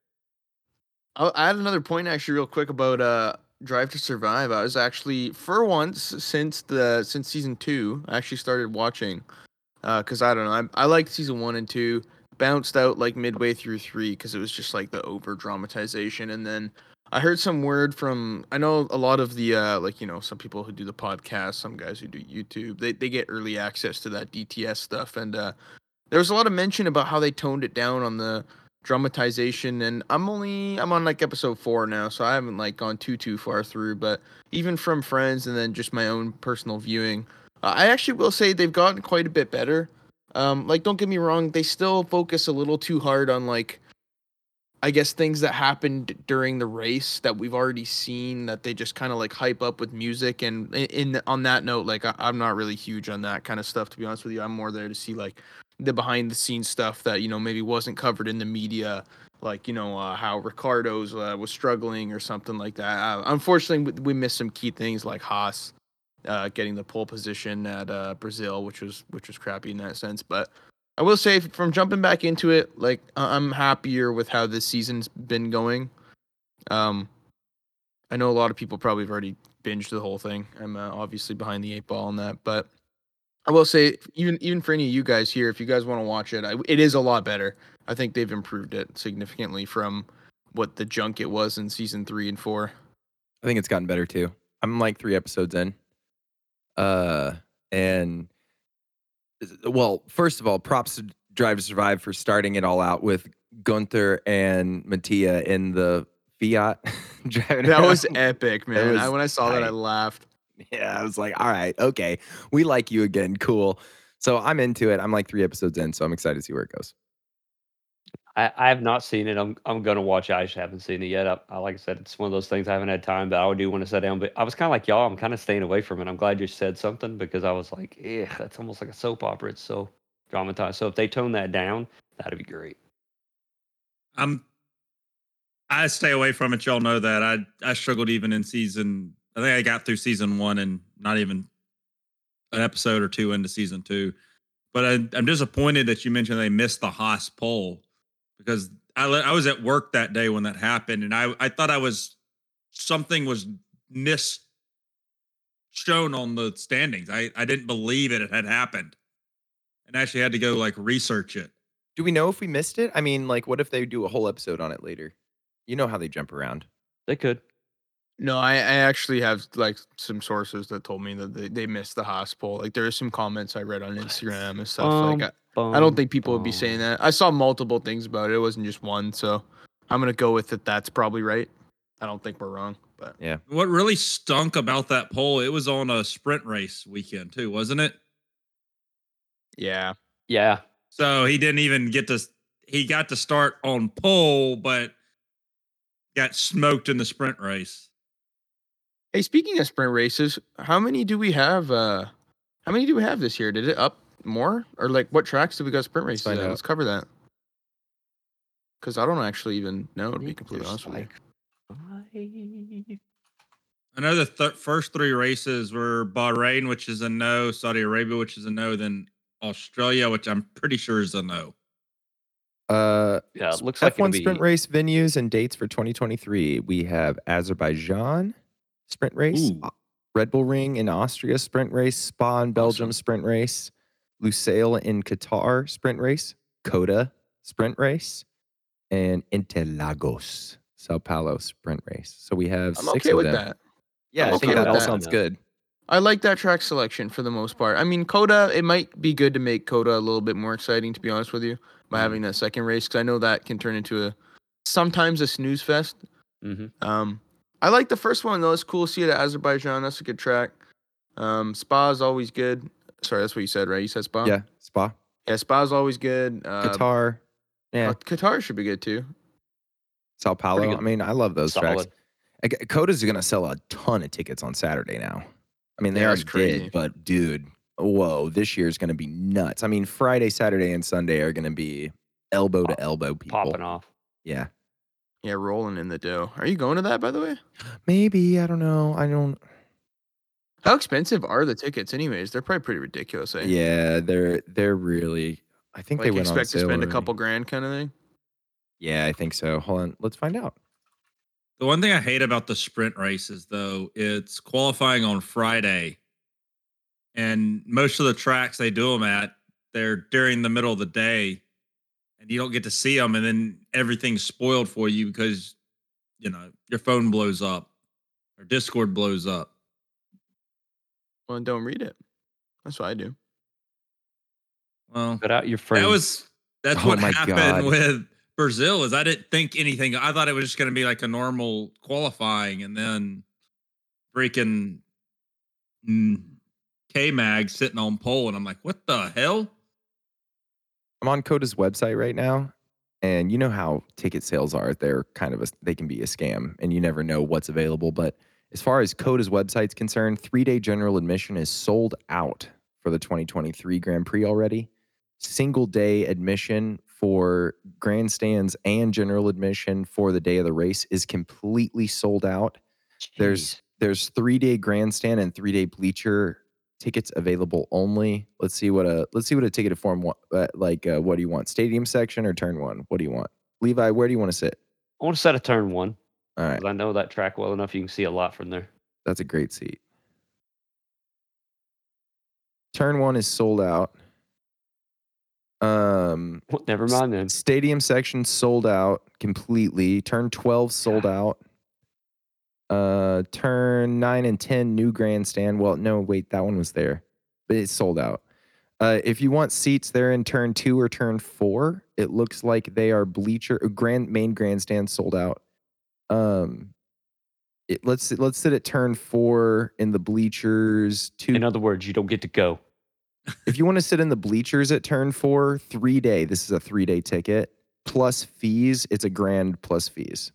I'll add another point actually real quick about uh Drive to Survive. I was actually for once since the since season two, I actually started watching uh cuz I don't know. I I liked season 1 and 2. Bounced out like midway through 3 cuz it was just like the over dramatization and then I heard some word from I know a lot of the uh like you know some people who do the podcast, some guys who do YouTube. They they get early access to that DTS stuff and uh there was a lot of mention about how they toned it down on the dramatization and i'm only i'm on like episode four now so i haven't like gone too too far through but even from friends and then just my own personal viewing uh, i actually will say they've gotten quite a bit better. Um like don't get me wrong they still focus a little too hard on like i guess things that happened during the race that we've already seen that they just kind of like hype up with music and in, in on that note like I, i'm not really huge on that kind of stuff to be honest with you. I'm more there to see like the behind the scenes stuff that you know maybe wasn't covered in the media like you know uh, how Ricciardo's uh, was struggling or something like that. Uh, unfortunately we, missed some key things like haas uh, getting the pole position at uh, brazil which was which was crappy in that sense. But i will say from jumping back into it like i'm happier with how this season's been going. Um i know a lot of people probably have already binged the whole thing. I'm uh, obviously behind the eight ball on that but I will say, even even for any of you guys here, if you guys want to watch it, I, it is a lot better. I think they've improved it significantly from what the junk it was in season three and four. I think it's gotten better too. I'm like three episodes in. Uh, and well, first of all, props to Drive to Survive for starting it all out with Gunther and Mattia in the Fiat. driving That was epic, man. I, when I saw that, I laughed. Yeah. I was like, all right, okay, we like you again, cool. So I'm into it. I'm like three episodes in, so I'm excited to see where it goes. I, I have not seen it. I'm I'm gonna watch it. I just haven't seen it yet. I, I like I said, it's one of those things I haven't had time, but I do want to sit down. But I was kind of like y'all. I'm kind of staying away from it. I'm glad you said something because I was like, yeah, that's almost like a soap opera. It's so dramatized. So if they tone that down, that'd be great. I'm I stay away from it. Y'all know that. I I struggled even in season. I think I got through season one and not even an episode or two into season two. But I, I'm disappointed that you mentioned they missed the Haas pole because I I was at work that day when that happened and I I thought I was something was missed shown on the standings. I I didn't believe it had happened and actually had to go like research it. Do we know if we missed it? I mean, like, what if they do a whole episode on it later? You know how they jump around. They could. No, I, I actually have like some sources that told me that they, they missed the Haas pole. Like there are some comments I read on Instagram and stuff. Um, like I, I don't think people would be saying that. I saw multiple things about it. It wasn't just one. So I'm gonna go with it. That's probably right. I don't think we're wrong, but yeah, What really stunk about that pole, it was on a sprint race weekend too, wasn't it? yeah. Yeah. So he didn't even get to he got to start on pole, but got smoked in the sprint race. Hey, speaking of sprint races, how many do we have? Uh, how many do we have this year? Did it up more, or like what tracks do we got sprint races? find at? Let's cover that. Because I don't actually even know to be completely honest with you. I know the th- first three races were Bahrain, which is a no, Saudi Arabia, which is a no, then Australia, which I'm pretty sure is a no. Uh, Yeah, s- it looks like it'll F1 sprint be- race venues and dates for 2023. We have Azerbaijan sprint race, Ooh. Red Bull Ring in Austria sprint race, Spa in Belgium Awesome. sprint race, Lusail in Qatar sprint race, COTA sprint race, and Interlagos Sao Paulo sprint race. So we have I'm six okay of with them. that. Yeah, I'm I okay think that all that. sounds good. I like that track selection for the most part. I mean, COTA, it might be good to make COTA a little bit more exciting, to be honest with you, by Mhm. having that second race, because I know that can turn into a sometimes a snooze fest. Mhm. Um, I like the first one though. It's cool to see it at Azerbaijan. That's a good track. Um, Spa is always good. Sorry, that's what you said, right? You said Spa. Yeah, Spa, Yeah, Spa is always good. Uh, Qatar, yeah, uh, Qatar should be good too. Sao Paulo. I mean, I love those tracks. Solid. I g- COTA's going to sell a ton of tickets on Saturday now. I mean, they Yeah, already crazy. did, but dude, whoa, this year is going to be nuts. I mean, Friday, Saturday, and Sunday are going to be elbow to elbow people. Popping off. Yeah, Yeah, rolling in the dough. Are you going to that, by the way? maybe I don't know. I don't. How expensive are the tickets, anyways? They're probably pretty ridiculous. Eh? Yeah, they're they're really. I think like they went on expect to sale spend a couple grand, kind of thing. Yeah, I think so. Hold on, let's find out. The one thing I hate about the sprint races, though, it's qualifying on Friday, and most of the tracks they do them at, they're during the middle of the day, and you don't get to see them, and then everything's spoiled for you because you know your phone blows up or Discord blows up. Well, don't read it. That's what I do. Well, Cut out your friends. that was that's Oh what happened God. with Brazil. Is I didn't think anything. I thought it was just going to be like a normal qualifying, and then freaking mm, K Mag sitting on pole, and I'm like, what the hell? I'm on COTA's website right now, and you know how ticket sales are. They're kind of a, they can be a scam, and you never know what's available. But as far as COTA's website's concerned, three day general admission is sold out for the 2023 Grand Prix already. Single day admission for grandstands and general admission for the day of the race is completely sold out. There's there's three day grandstand and three day bleacher tickets available only. Let's see what a let's see what a ticket form uh, like uh, what do you want? Stadium section or turn one? What do you want? Levi, where do you want to sit? I want to set a turn one All right, I know that track well enough. You can see a lot from there. that's a great seat. Turn one is sold out. Um, Well, Never mind then. Stadium section sold out completely. Turn 12 sold out. Uh turn 9 and 10 new grandstand. Well, no, wait, that one was there. But it's sold out. Uh if you want seats there in turn 2 or turn 4, it looks like they are bleacher uh, grand main grandstand sold out. Um it, let's let's sit at turn 4 in the bleachers. Two In other words, you don't get to go. if you want to sit in the bleachers at turn four, three day, this is a three day ticket plus fees. It's a grand plus fees.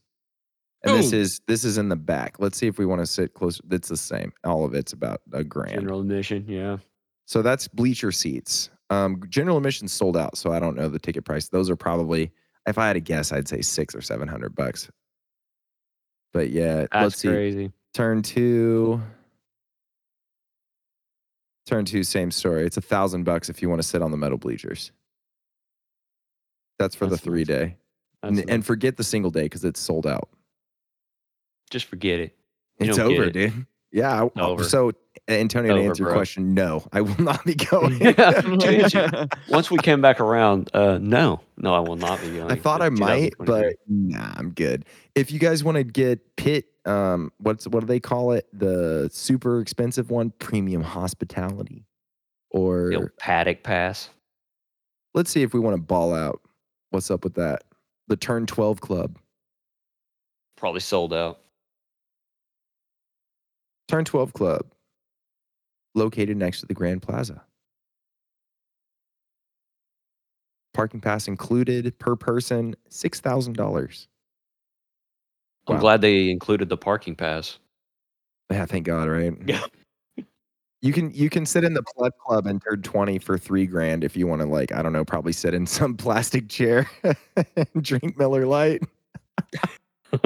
And this Oh. is this is in the back. Let's see if we want to sit closer. It's the same. All of it's about a grand. General admission, yeah. So that's bleacher seats. Um, general admission sold out, so I don't know the ticket price. Those are probably, if I had to guess, I'd say six or seven hundred bucks. But yeah, That's let's see. crazy. Turn two. Turn two, same story. It's a thousand bucks if you want to sit on the metal bleachers. That's for That's the three nuts. day. And, and forget the single day because it's sold out. Just forget it. You It's over, it. dude. Yeah. I- Over. So, Antonio, to Over, answer your question, no, I will not be going. Once we came back around, uh, no, no, I will not be going. I thought I might, but nah, I'm good. If you guys want to get Pit, um, what's what do they call it? The super expensive one, premium hospitality, or paddock pass. let's see if we want to ball out. What's up with that? The Turn 12 Club. Probably sold out. Turn 12 Club, located next to the Grand Plaza. Parking pass included per person, six thousand dollars. I'm glad they included the parking pass. Yeah, thank God, right? Yeah. You can you can sit in the pleb club and turn twenty for three grand if you want to like I don't know probably sit in some plastic chair and drink Miller Lite.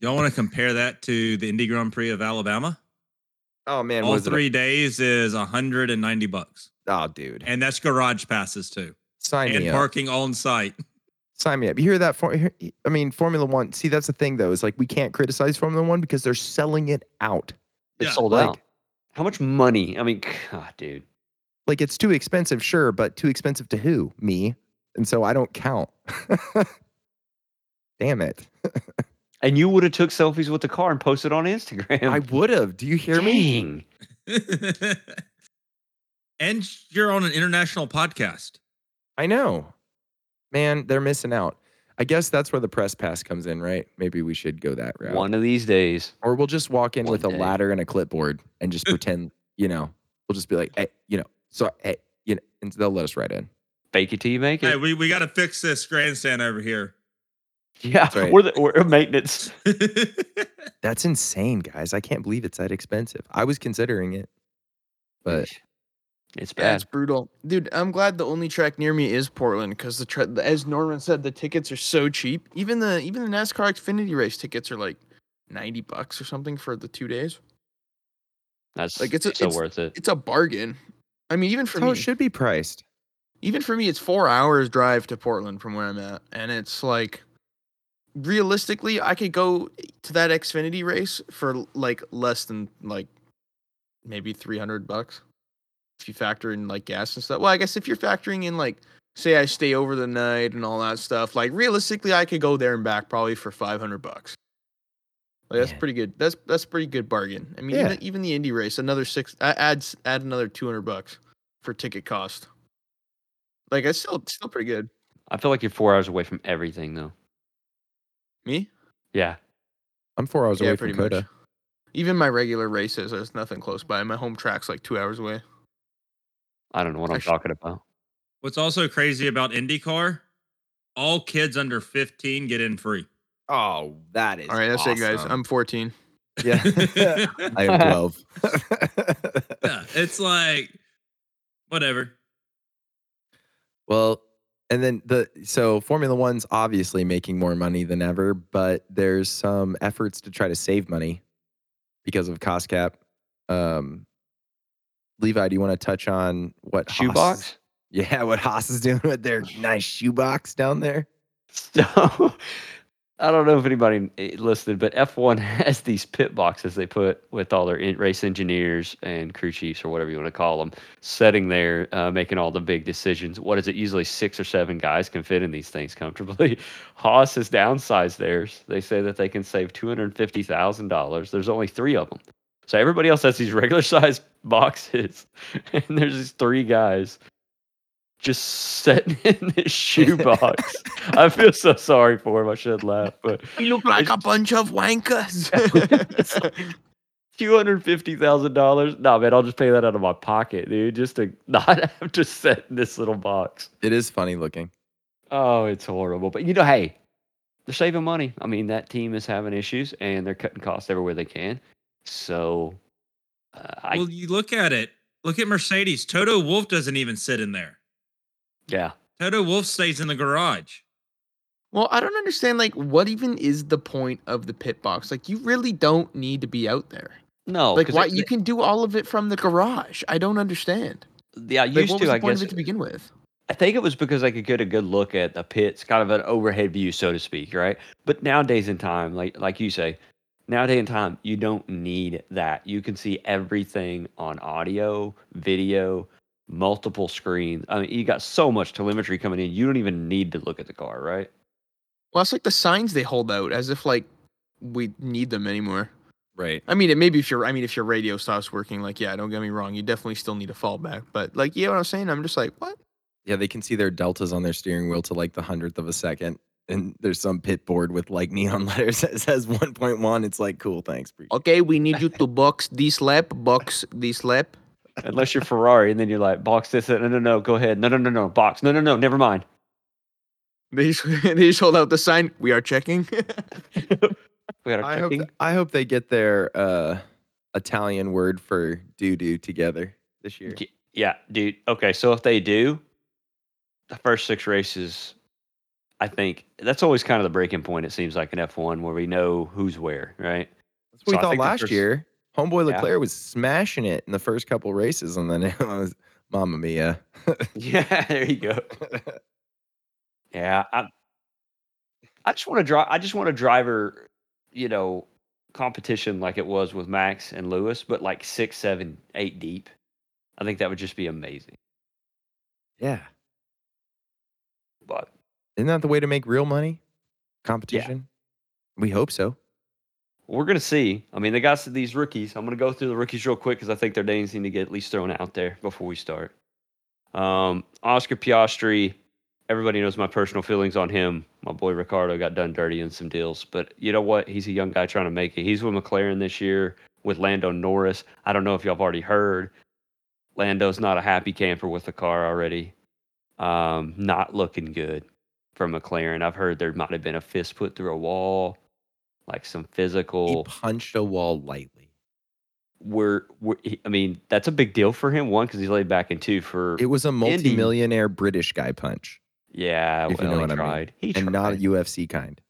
Y'all want to compare that to the Indy Grand Prix of Alabama? Oh man, All was it three days is 190 bucks. oh dude, And that's garage passes too. sign and me up. parking on site. Sign me up. You hear that? For, I mean, Formula One. See, that's the thing though. Is like we can't criticize Formula One because they're selling it out. It Yeah, sold like- out. How much money? I mean, God, ah, dude. Like it's too expensive, sure, but too expensive to who? Me. And so I don't count. Damn it. And you would have took selfies with the car and posted on Instagram. I would have. Do you hear me? And you're on an international podcast. I know. Man, they're missing out. I guess that's where the press pass comes in, right? Maybe we should go that route. One of these days. Or we'll just walk in One with a ladder and a clipboard and just pretend, you know, we'll just be like, hey, you know, so, hey, you know, and they'll let us right in. Fake it till you make it. Hey, we, we got to fix this grandstand over here. Yeah, right. we're, the, we're maintenance. That's insane, guys. I can't believe it's that expensive. I was considering it, but it's Yeah, bad. it's brutal, dude. I'm glad the only track near me is Portland because the, tra- as Norman said, the tickets are so cheap. Even the even the NASCAR Xfinity race tickets are like ninety bucks or something for the two days. That's like, it's a- so it's- worth it. It's a bargain. I mean, even for that's how me, it should be priced. even for me, it's four hours drive to Portland from where I'm at, and it's like realistically, I could go to that Xfinity race for like less than like maybe three hundred bucks if you factor in like gas and stuff. Well, I guess if you're factoring in like say I stay over the night and all that stuff, like realistically, I could go there and back probably for five hundred bucks. Like, that's pretty good. That's that's pretty good bargain. I mean, Yeah. even, even the Indy race, another six adds add another two hundred bucks for ticket cost. Like it's still still pretty good. I feel like you're four hours away from everything, though. Me? Yeah. I'm four hours away from COTA. Even my regular races, there's nothing close by. My home track's like two hours away. I don't know what I'm Actually- talking about. What's also crazy about IndyCar, all kids under 15 get in free. Oh, that is All right, that's it, guys. I'm 14. yeah. I am 12. yeah, it's like whatever. well, and then the so Formula One's obviously making more money than ever, but there's some efforts to try to save money because of cost cap. Um, Levi, do you want to touch on what Haas Shoebox? Yeah, what Haas is doing with their nice shoebox down there? So I don't know if anybody eh, listened, but F1 has these pit boxes they put with all their race engineers and crew chiefs or whatever you want to call them, sitting there uh, making all the big decisions. What is it? Usually six or seven guys can fit in these things comfortably. Haas has downsized theirs. They say that they can save two hundred fifty thousand dollars. There's only three of them, so everybody else has these regular sized boxes, and there's these three guys just sitting in this shoebox. I feel so sorry for him. I should laugh, but We look like a bunch of wankers. two hundred fifty thousand dollars. Nah, man, I'll just pay that out of my pocket, dude, just to not have to sit in this little box. It is funny looking. Oh, it's horrible. But you know, hey, they're saving money. I mean, that team is having issues, and they're cutting costs everywhere they can. So, uh, I well, you look at it. Look at Mercedes. Toto Wolff doesn't even sit in there. Yeah. Toto Wolff stays in the garage. well, I don't understand. Like, what even is the point of the pit box? Like, you really don't need to be out there. No, like why it- you can do all of it from the garage? I don't understand. yeah, I Like, used what was to. the I point guess of it to begin with? I think it was because I could get a good look at the pits, kind of an overhead view, so to speak, right? But nowadays in time, like like you say, nowadays in time, you don't need that. You can see everything on audio, video, multiple screens. I mean, you got so much telemetry coming in. You don't even need to look at the car, right? Well, it's like the signs they hold out as if like we need them anymore. Right. I mean, it maybe if your I mean if your radio stops working, like yeah, don't get me wrong, you definitely still need a fallback. But like, you know what I'm saying? I'm just like, what? Yeah, they can see their deltas on their steering wheel to like the hundredth of a second. And there's some pit board with like neon letters that says 1.1. It's like, cool, thanks. appreciate. Okay, we need you to box this lap, box this lap. Unless you're Ferrari, and then you're like, box this. No, no, no, go ahead. No, no, no, no, box. No, no, no, never mind. They just, they just hold out the sign. We are checking. We got I our hope, checking. I hope they get their uh, Italian word for doo doo together this year. Yeah, dude. Okay, so if they do, the first six races, I think that's always kind of the breaking point. It seems like in F1 where we know who's where, right? That's what So I we thought last first- year. Homeboy Yeah. Leclerc was smashing it in the first couple races, and then it was Mamma Mia. Yeah, there you go. Yeah, I, I just want to drive. I just want a driver, you know, competition like it was with Max and Lewis, but like six, seven, eight deep. I think that would just be amazing. yeah. But Isn't that the way to make real money? Competition? We hope so. We're gonna see. I mean, they got these rookies. I'm gonna go through the rookies real quick because I think their names need to get at least thrown out there before we start. Um, Oscar Piastri. Everybody knows my personal feelings on him. My boy Ricciardo got done dirty in some deals, but you know what? He's a young guy trying to make it. He's with McLaren this year with Lando Norris. I don't know if y'all have already heard. Lando's not a happy camper with the car already. Um, not looking good for McLaren. I've heard there might have been a fist put through a wall, like some physical. He punched a wall lightly. We're, we're I mean, that's a big deal for him. One, because he's laid back, and two, for It was a multi-millionaire British guy punch, yeah, if you know he what I mean. tried. And not a. UFC kind.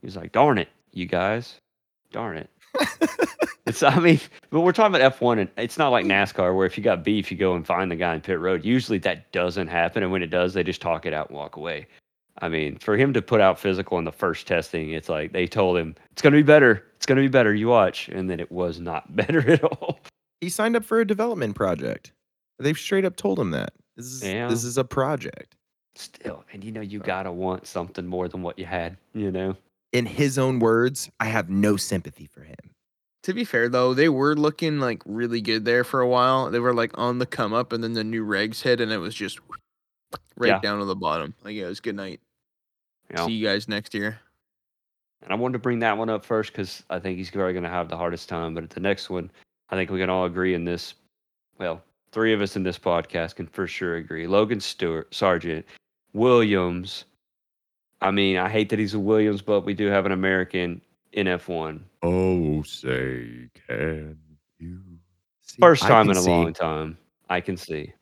He was like, "Darn it, you guys, darn it." It's, I mean, but we're talking about F1, and it's not like hmm. NASCAR where if you got beef, you go and find the guy in pit road. Usually that doesn't happen, and when it does, they just talk it out and walk away. I mean, for him to put out physical in the first testing, it's like they told him it's going to be better, it's going to be better. You watch, and then it was not better at all. he signed up for a development project. They've straight up told him that. This is Yeah. this is a project. Still, and you know, you gotta want something more than what you had. You know, In his own words, I have no sympathy for him. To be fair though, they were looking like really good there for a while. They were like on the come up, and then the new regs hit, and it was just right Yeah. down to the bottom. Like yeah, it was good night. You know. See you guys next year. And I wanted to bring that one up first because I think he's probably going to have the hardest time. But at the next one, I think we can all agree in this. Well, three of us in this podcast can for sure agree. Logan Stewart, Sargent, Williams. I mean, I hate that he's a Williams, but we do have an American in F1. Oh, say can you? See, First time in a see- long time. I can see.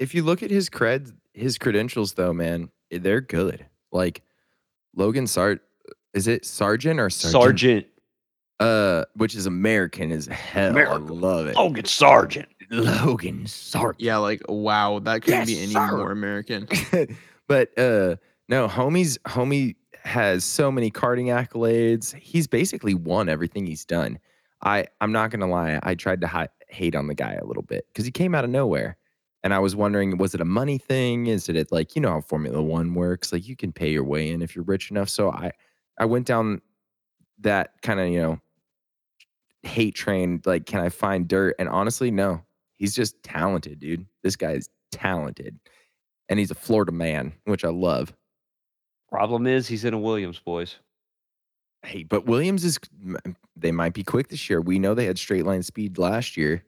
If you look at his cred, his credentials, though, man, they're good. Like Logan Sart, is it Sergeant or Sergeant? Sargent. Uh, which is American as hell. American. I love it. Logan Sargent. Logan Sargent. Yeah, like wow, that couldn't be any sir. more American. but uh no, homie's homie has so many karting accolades. He's basically won everything he's done. I I'm not gonna lie, I tried to hi- hate on the guy a little bit because he came out of nowhere, and I was wondering, was it a money thing? Is it like you know how Formula One works? Like you can pay your way in if you're rich enough. So I I went down that kind of you know hate train. Like, can I find dirt? And honestly, no. He's just talented, dude. This guy is talented and he's a Florida man, which I love. Problem is, he's in a Williams, boys. Hey, but Williams is they might be quick this year. We know they had straight line speed last year.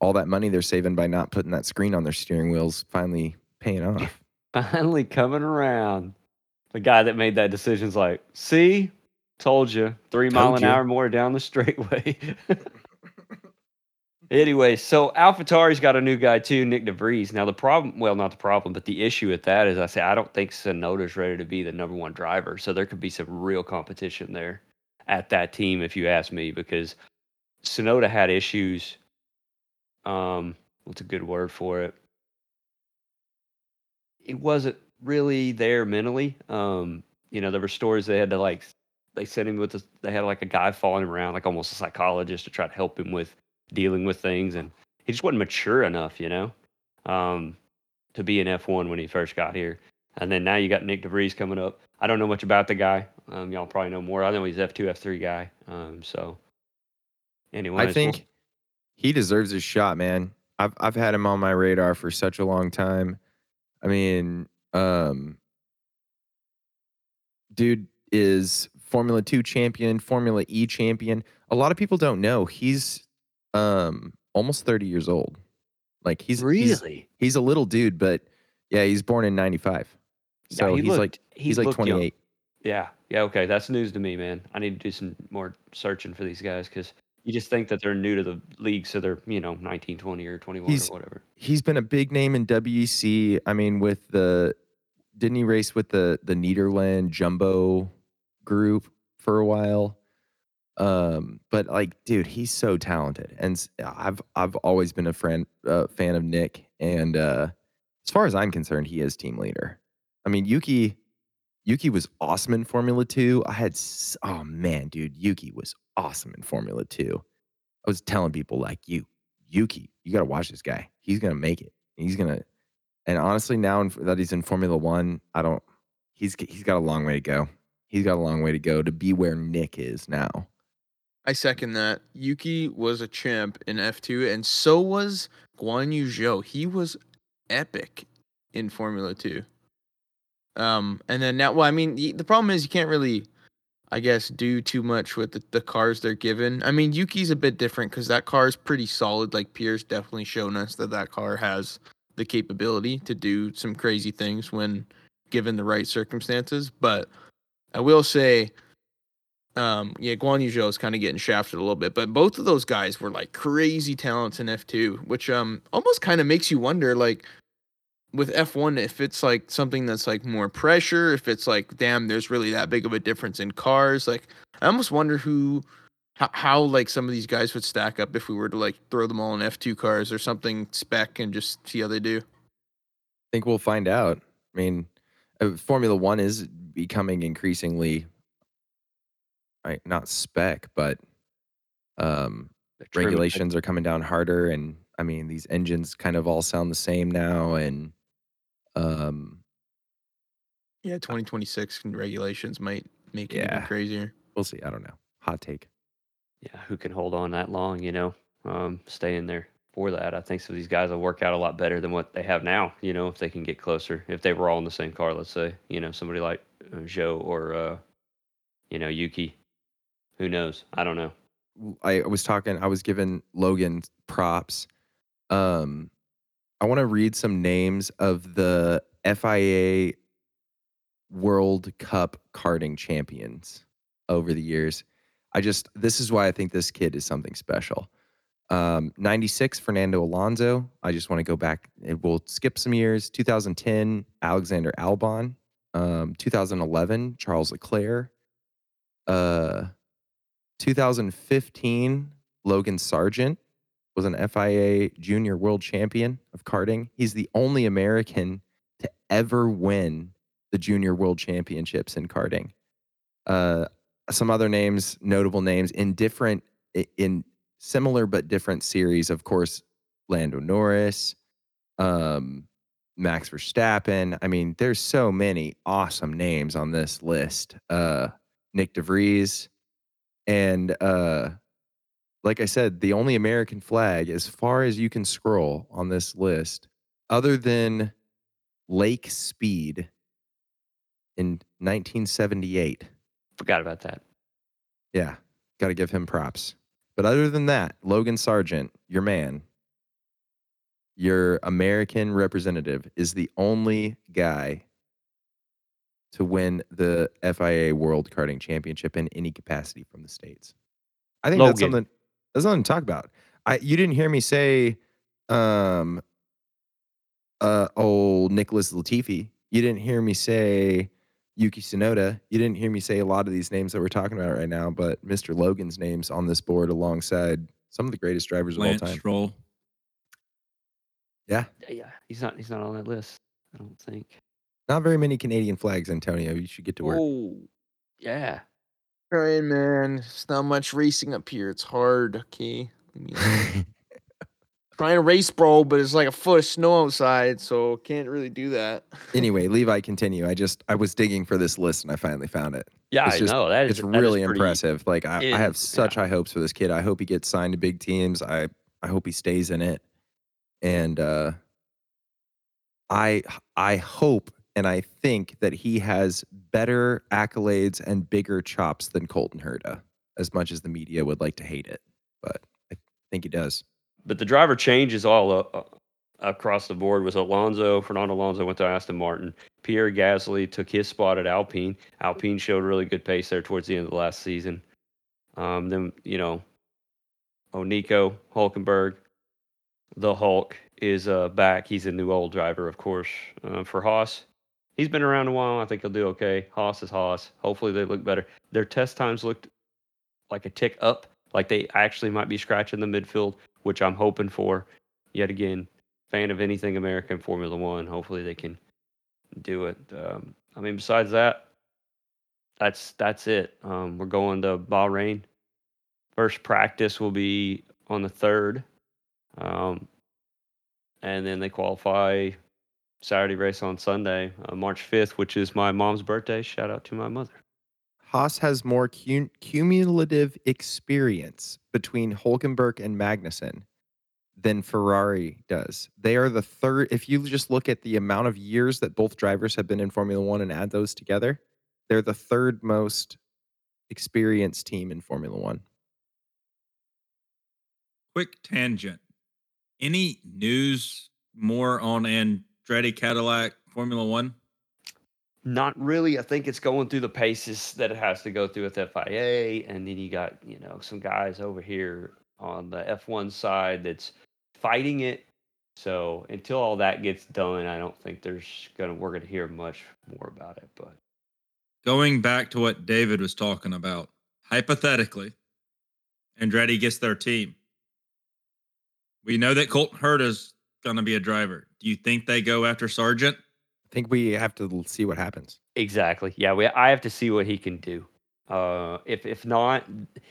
All that money they're saving by not putting that screen on their steering wheels finally paying off. finally coming around. The guy that made that decision's like, see, told you, three mile Told an you." hour more down the straightway. anyway, so AlphaTauri's got a new guy too, Nyck de Vries. Now the problem, well, not the problem, but the issue with that is, I say I don't think Tsunoda's ready to be the number one driver. So there could be some real competition there at that team, if you ask me, because Tsunoda had issues. Um, what's a good word for it? it wasn't really there mentally. Um, you know, there were stories they had to like they sent him with a, they had like a guy following him around, like almost a psychologist to try to help him with dealing with things, and he just wasn't mature enough, you know, um, to be an F1 when he first got here. And then now you got Nyck de Vries coming up. I don't know much about the guy. Um, y'all probably know more. I know he's F2, F3 guy. Um, so anyway, I think he deserves his shot, man. I've I've had him on my radar for such a long time. I mean, um, dude is Formula Two champion, Formula E champion. A lot of people don't know he's um almost thirty years old. Like he's he's, really, he's a little dude, but yeah, he's born in '95, Yeah, so he he's like looked- he he's like 28. Yeah, yeah, okay, that's news to me, man. I need to do some more searching for these guys because you just think that they're new to the league, so they're you know 19, 20, or 21 He's- or whatever. He's been a big name in WEC. I mean, with the didn't he race with the the Nederland Jumbo group for a while? Um, but like, dude, he's so talented, and I've I've always been a friend uh, fan of Nyck, and uh, as far as I'm concerned, he is team leader. I mean, Yuki Yuki was awesome in Formula Two. I had oh man, dude, Yuki was awesome in Formula Two. I was telling people like you, Yuki, you got to watch this guy. He's gonna make it. He's gonna. And honestly, now that he's in Formula One, I don't. He's he's got a long way to go. He's got a long way to go to be where Nyck is now. I second that. Yuki was a champ in F2, and so was Guan Yu Zhou. He was epic in Formula 2. Um, and then now, well, I mean, the problem is you can't really, I guess, do too much with the, the cars they're given. I mean, Yuki's a bit different because that car is pretty solid. Like Pierre's definitely shown us that that car has the capability to do some crazy things when given the right circumstances. But I will say, um, yeah, Guan Yu Zhou is kind of getting shafted a little bit, but both of those guys were like crazy talents in F2, which um almost kind of makes you wonder, like with F1, if it's like something that's like more pressure, if it's like, damn, there's really that big of a difference in cars. Like, I almost wonder who, how, how like some of these guys would stack up if we were to like throw them all in F2 cars or something spec and just see how they do. I think we'll find out. I mean, uh, Formula One is becoming increasingly, right, not spec, but um, regulations are coming down harder, and I mean, these engines kind of all sound the same now, and um, Yeah, 2026 regulations might make it even crazier. we'll see. I don't know. Hot take. yeah, who can hold on that long, you know, um, stay in there for that. I think so. these guys will work out a lot better than what they have now, you know, if they can get closer. If they were all in the same car, let's say, you know, somebody like uh, Zhou or, uh, you know, Yuki. Who knows? I don't know. I was talking, I was giving Logan props. Um, I want to read some names of the FIA World Cup karting champions over the years. I just, this is why I think this kid is something special. Um, 96, Fernando Alonso. I just want to go back. and We'll skip some years. 2010, Alexander Albon. Um, 2011, Charles Leclerc. Uh, 2015, Logan Sargent was an FIA junior world champion of karting. He's the only American to ever win the junior world championships in karting. Uh, some other names, notable names in different, in similar but different series. Of course, Lando Norris, um, Max Verstappen. I mean, there's so many awesome names on this list. Uh, Nyck de Vries, and uh, like I said, the only American flag, as far as you can scroll on this list, other than Lake Speed in 1978. Forgot about that. Yeah, got to give him props. But other than that, Logan Sargent, your man, your American representative, is the only guy to win the FIA World Karting Championship in any capacity from the states. I think that's something that's something to talk about. I you didn't hear me say, um, uh, oh Nicholas Latifi. You didn't hear me say Yuki Tsunoda. You didn't hear me say a lot of these names that we're talking about right now, but Mr. Logan's name's on this board alongside some of the greatest drivers Lance of all time. Stroll. Yeah, Yeah, he's not. He's not on that list. I don't think. not very many Canadian flags, Antonio. You should get to work. Oh, yeah. Trying, man. It's not much racing up here. It's hard. Okay. Leave me alone. Trying to race, bro, but it's like a foot of snow outside, so can't really do that. anyway, Levi, continue. I just I was digging for this list and I finally found it. Yeah, It's I just- know that is It's that is really pretty- impressive. Like I, it I have such yeah. high hopes for this kid. I hope he gets signed to big teams. I I hope he stays in it. And uh I I hope and I think that he has better accolades and bigger chops than Colton Herta, as much as the media would like to hate it. But I think he does. But the driver changes all uh, across the board. Was Alonso, Fernando Alonso went to Aston Martin. Pierre Gasly took his spot at Alpine. Alpine showed really good pace there towards the end of the last season. Um, then you know, oh Nico Hulkenberg, the Hulk is uh, back. He's a new old driver, of course. Uh, for Haas, he's been around a while. I think he'll do okay. Haas is Haas. Hopefully they look better. Their test times looked like a tick up. Like they actually might be scratching the midfield which I'm hoping for. Yet again, fan of anything American Formula One. Hopefully they can do it. Um, I mean, besides that, that's that's it. Um, we're going to Bahrain. First practice will be on the third, um, and then they qualify Saturday race on Sunday, uh, March fifth, which is my mom's birthday. Shout out to my mother. Haas has more cum- cumulative experience between Hulkenberg and Magnussen than Ferrari does. They are the third. If you just look at the amount of years that both drivers have been in Formula One and add those together, they're the third most experienced team in Formula One. Quick tangent. Any news more on Andretti Cadillac Formula One? Not really. I think it's going through the paces that it has to go through with FIA, and then you got you know some guys over here on the F1 side that's fighting it. So until all that gets done, I don't think there's gonna we're gonna hear much more about it. But Going back to what David was talking about, hypothetically, Andretti gets their team. We know that Colton Herta's going to be a driver. Do you think they go after Sargeant? I think we have to see what happens. exactly, yeah, we I have to see what he can do. Uh, if if not,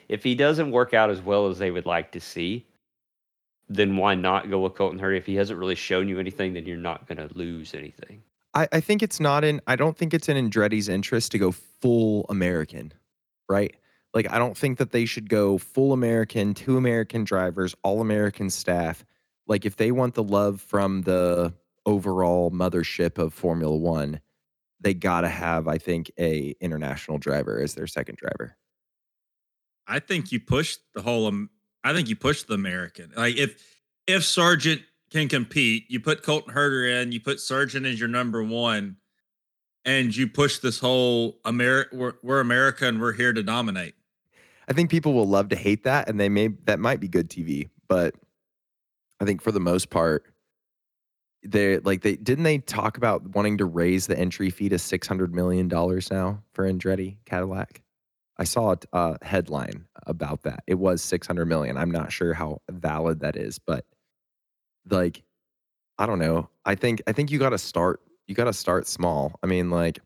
if he doesn't work out as well as they would like to see, then why not go with Colton Herta? If he hasn't really shown you anything, then you're not gonna lose anything. I, I think it's not in. I don't think it's in Andretti's interest to go full American, right? Like I don't think that they should go full American, two American drivers, all American staff. Like if they want the love from the overall mothership of Formula One, they gotta have, I think, a international driver as their second driver. I think you push the whole. Um, I think you push the American. Like if if Sargeant can compete, you put Colton Herta in, you put Sargeant as your number one, and you push this whole America. We're, we're America and we're here to dominate. I think people will love to hate that, and they may that might be good TV, but I think for the most part, they like they didn't they talk about wanting to raise the entry fee to six hundred million dollars now for Andretti Cadillac. I saw a uh, headline about that. It was six hundred million. I'm not sure how valid that is, but like, I don't know. I think I think you got to start. You got to start small. I mean, like,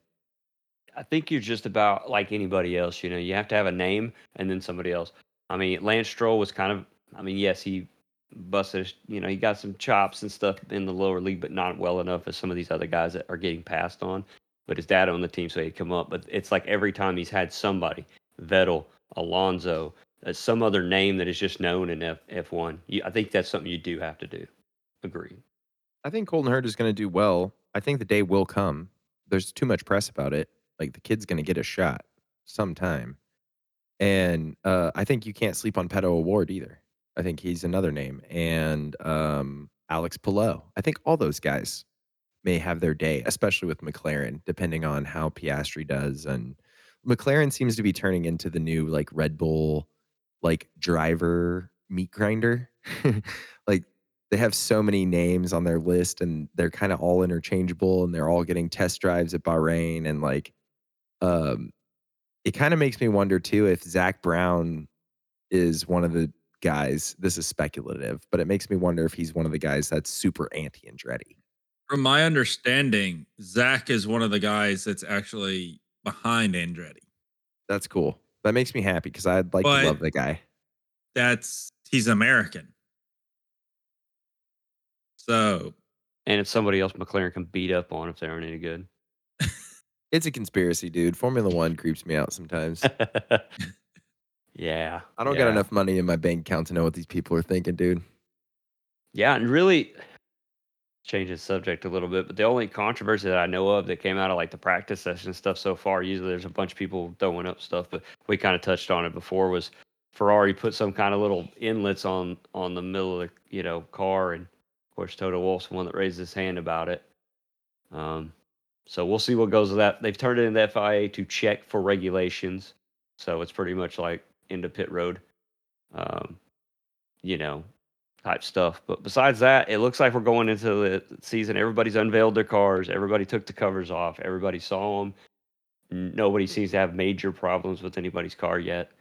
I think you're just about like anybody else. You know, you have to have a name and then somebody else. I mean, Lance Stroll was kind of. I mean, yes, he busted. You know, he got some chops and stuff in the lower league, but not well enough as some of these other guys that are getting passed on. But his dad on the team, so he'd come up. But it's like every time he's had somebody, Vettel, Alonso, uh, some other name that is just known in F F1. You, I think that's something you do have to do. Agree. I think Colton Herta is going to do well. I think the day will come. There's too much press about it. Like the kid's going to get a shot sometime. And uh, I think you can't sleep on Pato O'Ward either. I think he's another name. And um, Alex Palou. I think all those guys may have their day, especially with McLaren, depending on how Piastri does. And McLaren seems to be turning into the new like Red Bull, like driver meat grinder. like they have so many names on their list and they're kind of all interchangeable and they're all getting test drives at Bahrain and like um it kind of makes me wonder too if Zak Brown is one of the guys this is speculative but it makes me wonder if he's one of the guys that's super anti Andretti From my understanding, Zak is one of the guys that's actually behind Andretti. that's cool That makes me happy because I'd like But- to love the guy. That's he's American. So And it's somebody else McLaren can beat up on if they aren't any good. It's a conspiracy, dude. Formula One creeps me out sometimes. yeah. I don't got enough money in my bank account to know what these people are thinking, dude. Yeah, and really change the subject a little bit, but the only controversy that I know of that came out of like the practice session stuff so far, usually there's a bunch of people throwing up stuff, but we kind of touched on it before was Ferrari put some kind of little inlets on on the middle of the you know car and of course Toto Wolff's the one that raised his hand about it. Um so we'll see what goes with that. They've turned it into FIA to check for regulations. So it's pretty much like into pit road. Um, you know, type stuff. But besides that, it looks like we're going into the season. Everybody's unveiled their cars. Everybody took the covers off. Everybody saw them. Nobody seems to have major problems with anybody's car yet.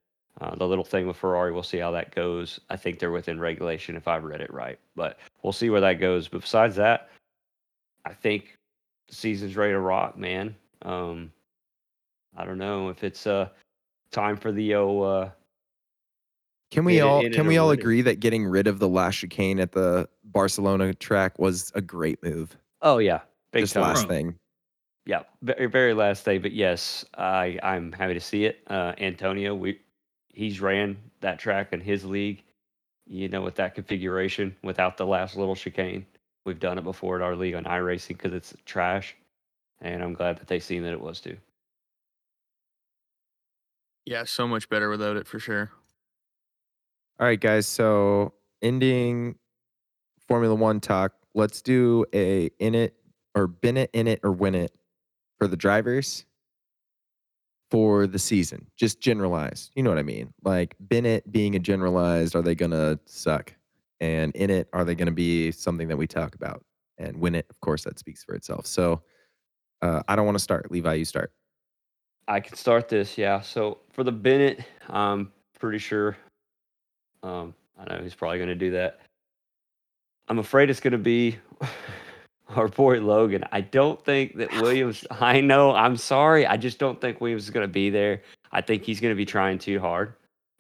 Uh, the little thing with Ferrari, we'll see how that goes. I think they're within regulation if I've read it right, but we'll see where that goes. But besides that, I think the season's ready to rock, man. Um, I don't know if it's uh time for the oh uh Can we In all in can we all win agree that getting rid of the last chicane at the Barcelona track was a great move? oh yeah, big Just time. last Bro. thing. Yeah, very very last day, but yes, I I'm happy to see it. Uh, Antonio, we he's ran that track in his league, you know, with that configuration without the last little chicane. We've done it before at our league on iRacing because it's trash, and I'm glad that they seen that it was too. Yeah, so much better without it for sure. All right, guys. So ending Formula One talk. Let's do a in it or bin it, in it, or win it for the drivers for the season. Just generalized. You know what I mean? Like it being a generalized, are they gonna suck? And in it, are they gonna be something that we talk about? And win it, of course, that speaks for itself. So uh, I don't want to start. Levi, you start. I can start this, yeah. So for the bin it, I'm pretty sure. Um, I know he's probably going to do that. I'm afraid it's going to be our boy Logan. I don't think that Williams. I know. I'm sorry. I just don't think Williams is going to be there. I think he's going to be trying too hard.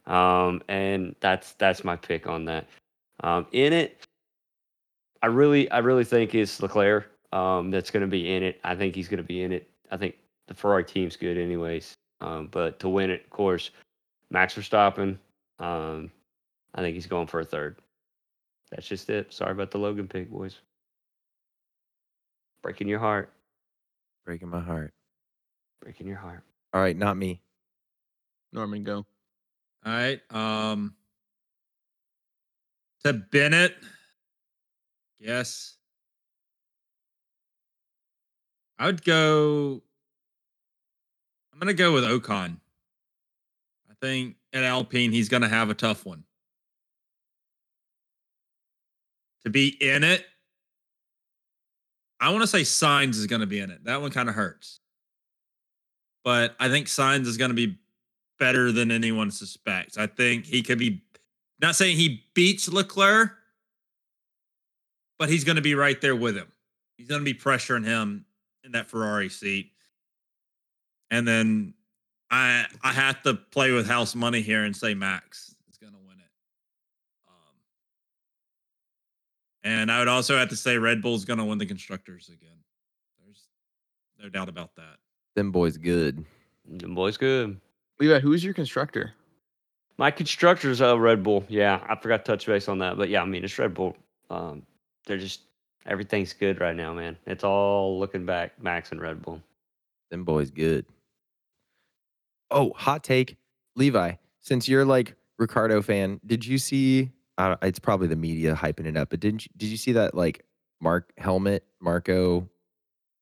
Um, and that's that's my pick on that. Um, in it, I really I really think it's Leclerc. Um, that's going to be in it. I think he's going to be in it. I think the Ferrari team's good anyways. Um, but to win it, of course, Max Verstappen. Um, I think he's going for a third. That's just it. Sorry about the Logan pick, boys. Breaking your heart. Breaking my heart. Breaking your heart. All right, not me. Norman, go. All right. Um to bin it. Yes. I would go I'm gonna go with Ocon. I think at Alpine he's gonna have a tough one. To be in it, I want to say Sainz is gonna be in it. That one kind of hurts. But I think Sainz is gonna be better than anyone suspects. I think he could be not saying he beats Leclerc, but he's going to be right there with him. He's going to be pressuring him in that Ferrari seat. And then I I have to play with house money here and say Max is going to win it. Um, and I would also have to say Red Bull's going to win the constructors again. There's no doubt about that. Them boys good. Them boys good. Levi, who's your constructor? My constructor's uh, Red Bull. Yeah, I forgot to touch base on that. But yeah, I mean, it's Red Bull. Um, they're just, everything's good right now, man. It's all looking back, Max and Red Bull. Them boys good. Oh, hot take, Levi. Since you're like Ricciardo fan, did you see? It's probably the media hyping it up, but didn't you, did you see that like Mark Helmut Marko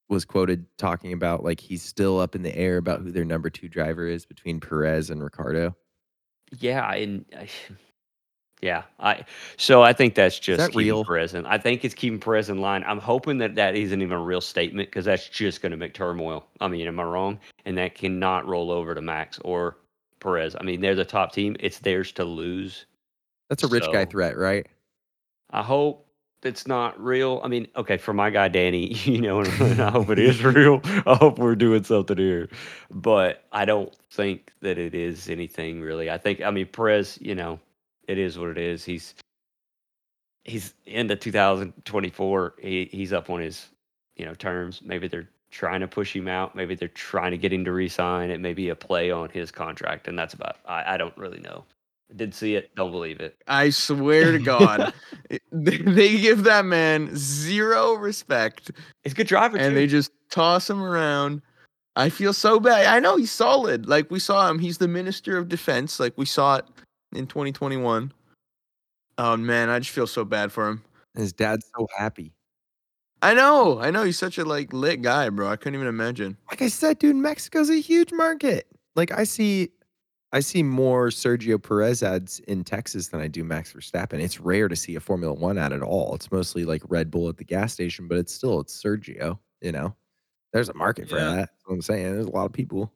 was quoted talking about like he's still up in the air about who their number two driver is between Perez and Ricciardo. Yeah, and I, yeah, I so I think that's just that real? Perez in. I think it's keeping Perez in line. I'm hoping that that isn't even a real statement because that's just going to make turmoil. I mean, am I wrong? And that cannot roll over to Max or Perez. I mean, they're the top team. It's theirs to lose. That's a rich guy threat, right? I hope it's not real. I mean, okay, for my guy Danny, you know, I hope it is real. I hope we're doing something here, but I don't think that it is anything really. I think, I mean, Perez, you know, it is what it is. He's he's into 2024. He he's up on his you know terms. Maybe they're trying to push him out. Maybe they're trying to get him to resign. It may be a play on his contract, and that's about. I, I don't really know. Did see it, don't believe it. I swear to God, they, they give that man zero respect, He's a good driver and too. they just toss him around. I feel so bad. I know he's solid. Like we saw him. He's the minister of defense. Like we saw it in 2021. Oh man, I just feel so bad for him. His dad's so happy. I know. I know. He's such a like lit guy, bro. I couldn't even imagine. Like I said, dude, Mexico's a huge market. Like I see, I see more Sergio Perez ads in Texas than I do Max Verstappen. It's rare to see a Formula One ad at all. It's mostly like Red Bull at the gas station, but it's still it's Sergio. You know, there's a market for Yeah. that. That's what I'm saying. There's a lot of people.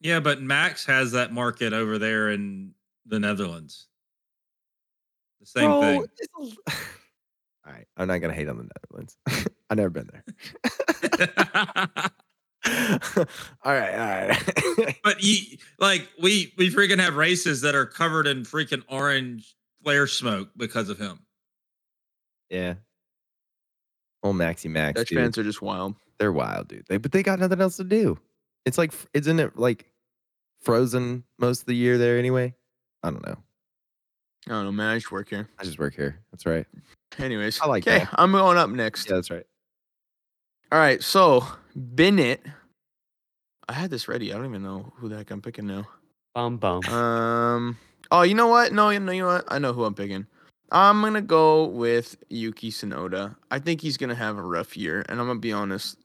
Yeah, but Max has that market over there in the Netherlands. The same Bro, thing. a- all right, I'm not gonna hate on the Netherlands. I've never been there. all right, all right. but you like we we freaking have races that are covered in freaking orange flare smoke because of him. yeah. Oh, Maxi Max, Dutch dude. fans are just wild. They're wild, dude. They but they got nothing else to do. It's like f- isn't it like frozen most of the year there anyway? I don't know. I don't know, man. I just work here. I just work here. That's right. Anyways, I like okay. I'm going up next. Yeah, that's right. All right, so bin it. I had this ready. I don't even know who the heck I'm picking now. Bum bum. Um. Oh, you know what? No, you know, you know what? I know who I'm picking. I'm gonna go with Yuki Tsunoda. I think he's gonna have a rough year, and I'm gonna be honest.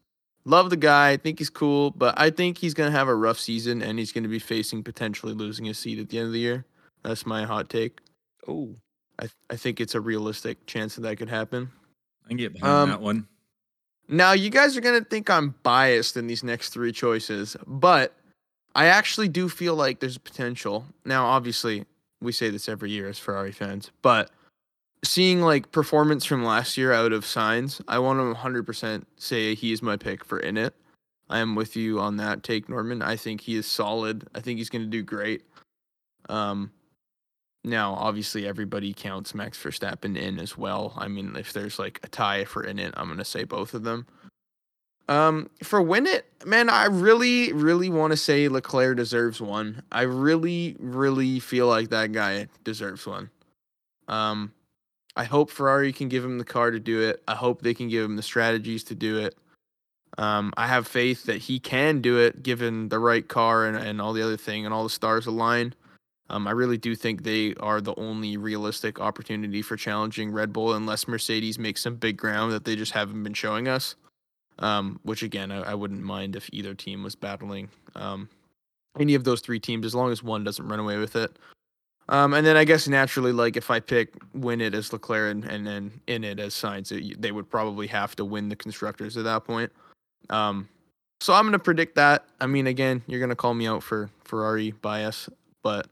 Love the guy. I think he's cool, but I think he's gonna have a rough season, and he's gonna be facing potentially losing his seat at the end of the year. That's my hot take. Oh, I th- I think it's a realistic chance that that could happen. I can get behind Um, that one. Now, you guys are going to think I'm biased in these next three choices, but I actually do feel like there's potential. Now, obviously, we say this every year as Ferrari fans, but seeing like performance from last year out of Sainz, I want to 100% say he is my pick for in it. I am with you on that take, Norman. I think he is solid. I think he's going to do great. Um, now, obviously, everybody counts Max Verstappen in as well. I mean, if there's like a tie for in it, I'm gonna say both of them. Um, for win it, man, I really, really want to say Leclerc deserves one. I really, really feel like that guy deserves one. Um, I hope Ferrari can give him the car to do it. I hope they can give him the strategies to do it. Um, I have faith that he can do it given the right car and, and all the other thing and all the stars align. Um, I really do think they are the only realistic opportunity for challenging Red Bull unless Mercedes makes some big ground that they just haven't been showing us. Um, which again, I, I wouldn't mind if either team was battling um, any of those three teams as long as one doesn't run away with it. Um, and then I guess naturally, like if I pick win it as Leclerc and, and then in it as Sainz, they would probably have to win the constructors at that point. Um, so I'm gonna predict that. I mean, again, you're gonna call me out for Ferrari bias, but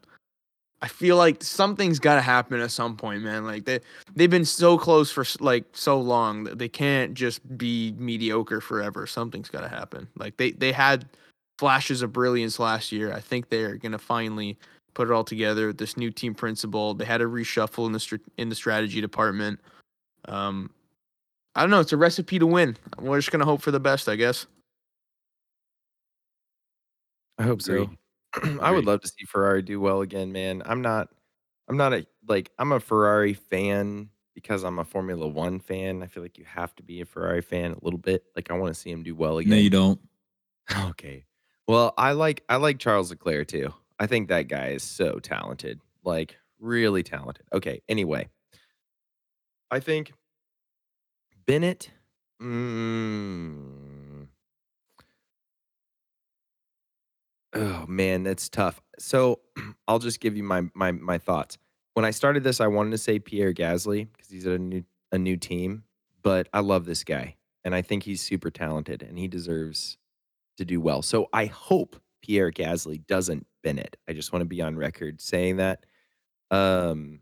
I feel like something's got to happen at some point, man. Like they they've been so close for like so long that they can't just be mediocre forever. Something's got to happen. Like they they had flashes of brilliance last year. I think they're gonna finally put it all together with this new team principal. They had a reshuffle in the str- in the strategy department. Um, I don't know. It's a recipe to win. We're just gonna hope for the best, I guess. I hope so. I would Agreed. love to see Ferrari do well again, man. I'm not I'm not a like I'm a Ferrari fan because I'm a Formula 1 fan. I feel like you have to be a Ferrari fan a little bit. Like I want to see him do well again. No, you don't. Okay. Well, I like I like Charles Leclerc too. I think that guy is so talented. Like really talented. Okay, anyway. I think bin it mm, Oh man, that's tough. So I'll just give you my my my thoughts. When I started this, I wanted to say Pierre Gasly because he's at a new a new team, but I love this guy and I think he's super talented and he deserves to do well. So I hope Pierre Gasly doesn't bin it. I just want to be on record saying that. Um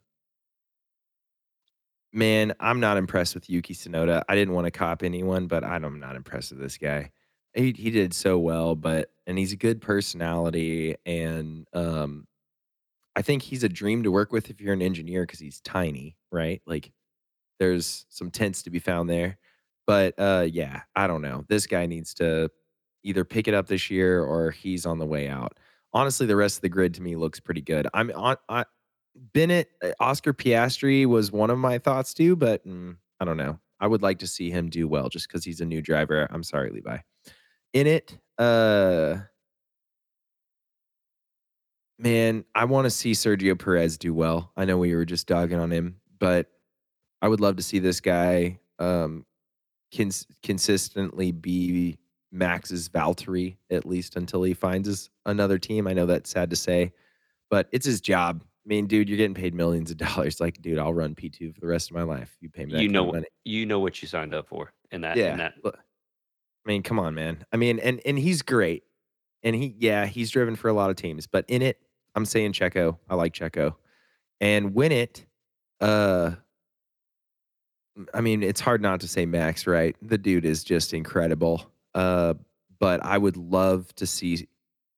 man, I'm not impressed with Yuki Tsunoda. I didn't want to cop anyone, but I'm not impressed with this guy. He he did so well, but and he's a good personality, and um, I think he's a dream to work with if you're an engineer because he's tiny, right? Like there's some tents to be found there. But uh, yeah, I don't know. This guy needs to either pick it up this year or he's on the way out. Honestly, the rest of the grid to me looks pretty good. I'm on. I, bin it, uh, Oscar Piastri was one of my thoughts too, but mm, I don't know. I would like to see him do well just because he's a new driver. I'm sorry, Levi. In it, uh, man, I want to see Sergio Perez do well. I know we were just dogging on him, but I would love to see this guy um, cons- consistently be Max's Valtteri at least until he finds his another team. I know that's sad to say, but it's his job. I mean, dude, you're getting paid millions of dollars. Like, dude, I'll run P2 for the rest of my life. You pay me that you kind know of money. you know what you signed up for in that Yeah. that I mean, come on, man. I mean, and and he's great. And he yeah, he's driven for a lot of teams, but in it, I'm saying Checo. I like Checo. And win it, uh I mean, it's hard not to say Max, right? The dude is just incredible. Uh, but I would love to see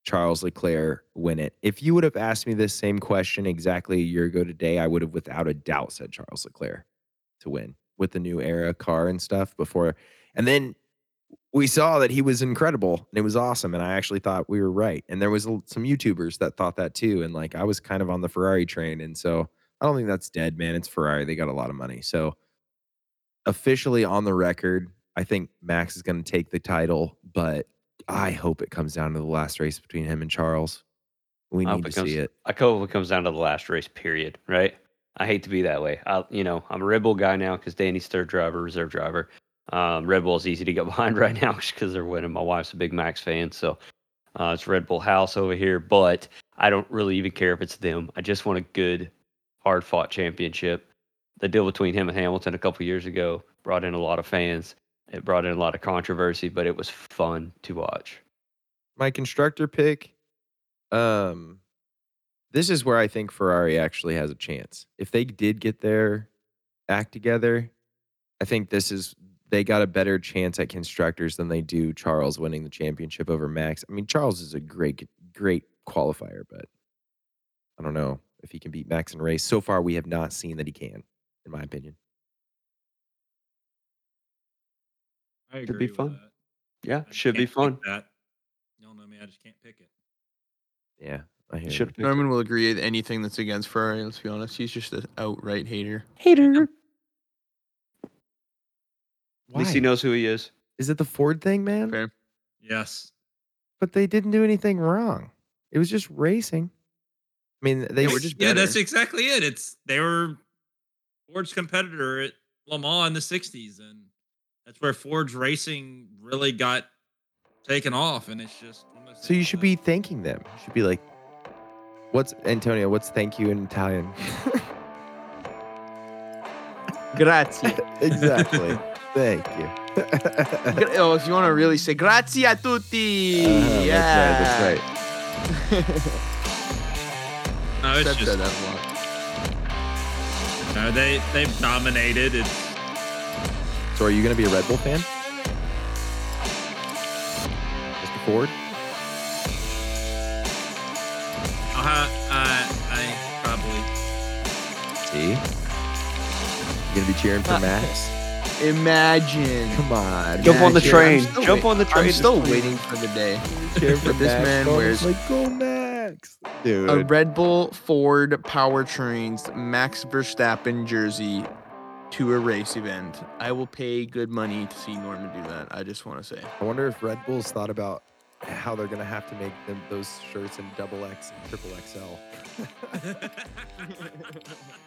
Charles Leclerc win it. If you would have asked me this same question exactly a year ago today, I would have without a doubt said Charles Leclerc to win with the new era car and stuff before. And then we saw that he was incredible and it was awesome. And I actually thought we were right. And there was some YouTubers that thought that too. And like I was kind of on the Ferrari train. And so I don't think that's dead, man. It's Ferrari. They got a lot of money. So officially on the record, I think Max is going to take the title, but I hope it comes down to the last race between him and Charles. We need to comes- see it. I hope it comes down to the last race, period. Right? I hate to be that way. I, you know, I'm a Red Bull guy now because Danny's third driver, reserve driver. Um, Red is easy to get behind right now because they're winning. My wife's a big Max fan, so uh, it's Red Bull house over here. But I don't really even care if it's them. I just want a good, hard fought championship. The deal between him and Hamilton a couple years ago brought in a lot of fans. It brought in a lot of controversy, but it was fun to watch. my constructor pick um this is where i think ferrari actually has a chance if they did get their act together i think this is they got a better chance at constructors than they do charles winning the championship over max i mean charles is a great great qualifier but i don't know if he can beat max in race so far we have not seen that he can in my opinion I Should be fun. that. Yeah, I should be can't pick fun. That y'all know me. I just can't pick it. yeah i hear Should you. Norman will agree with anything that's against Ferrari. Let's be honest. He's just an outright hater. Hater. At least he knows who he is. is it the ford thing man Fair. Yes. but they didn't do anything wrong it was just racing i mean they Yeah, were we're just just yeah, that's exactly it. It's they were Ford's competitor at Le Mans in the '60s, and that's where Ford's racing really got taken off. And it's just one So you should that- be thanking them. You should be like, "What's Antonio? What's thank you in Italian?" Grazie. exactly. thank you. Oh, if you want to really say grazie a tutti. Uh-huh, yeah. That's right. That's right. No, it's Seth just said that a lot. no, they they've dominated. It's So are you going to be a Red Bull fan, Mr. Ford? I'll ha- I I probably See, you going to be cheering for Uh, Max? Imagine. Come on, Jump on the train. I'm Jump wait- on the train. I'm still waiting for the day. cheering for this Max. man Going wears- like go Max, dude. A Red Bull Ford Powertrains Max Verstappen jersey to a race event. I will pay good money to see Norman do that. I just want to say. I wonder if Red Bull's thought about how they're going to have to make them those shirts in double X and triple XL.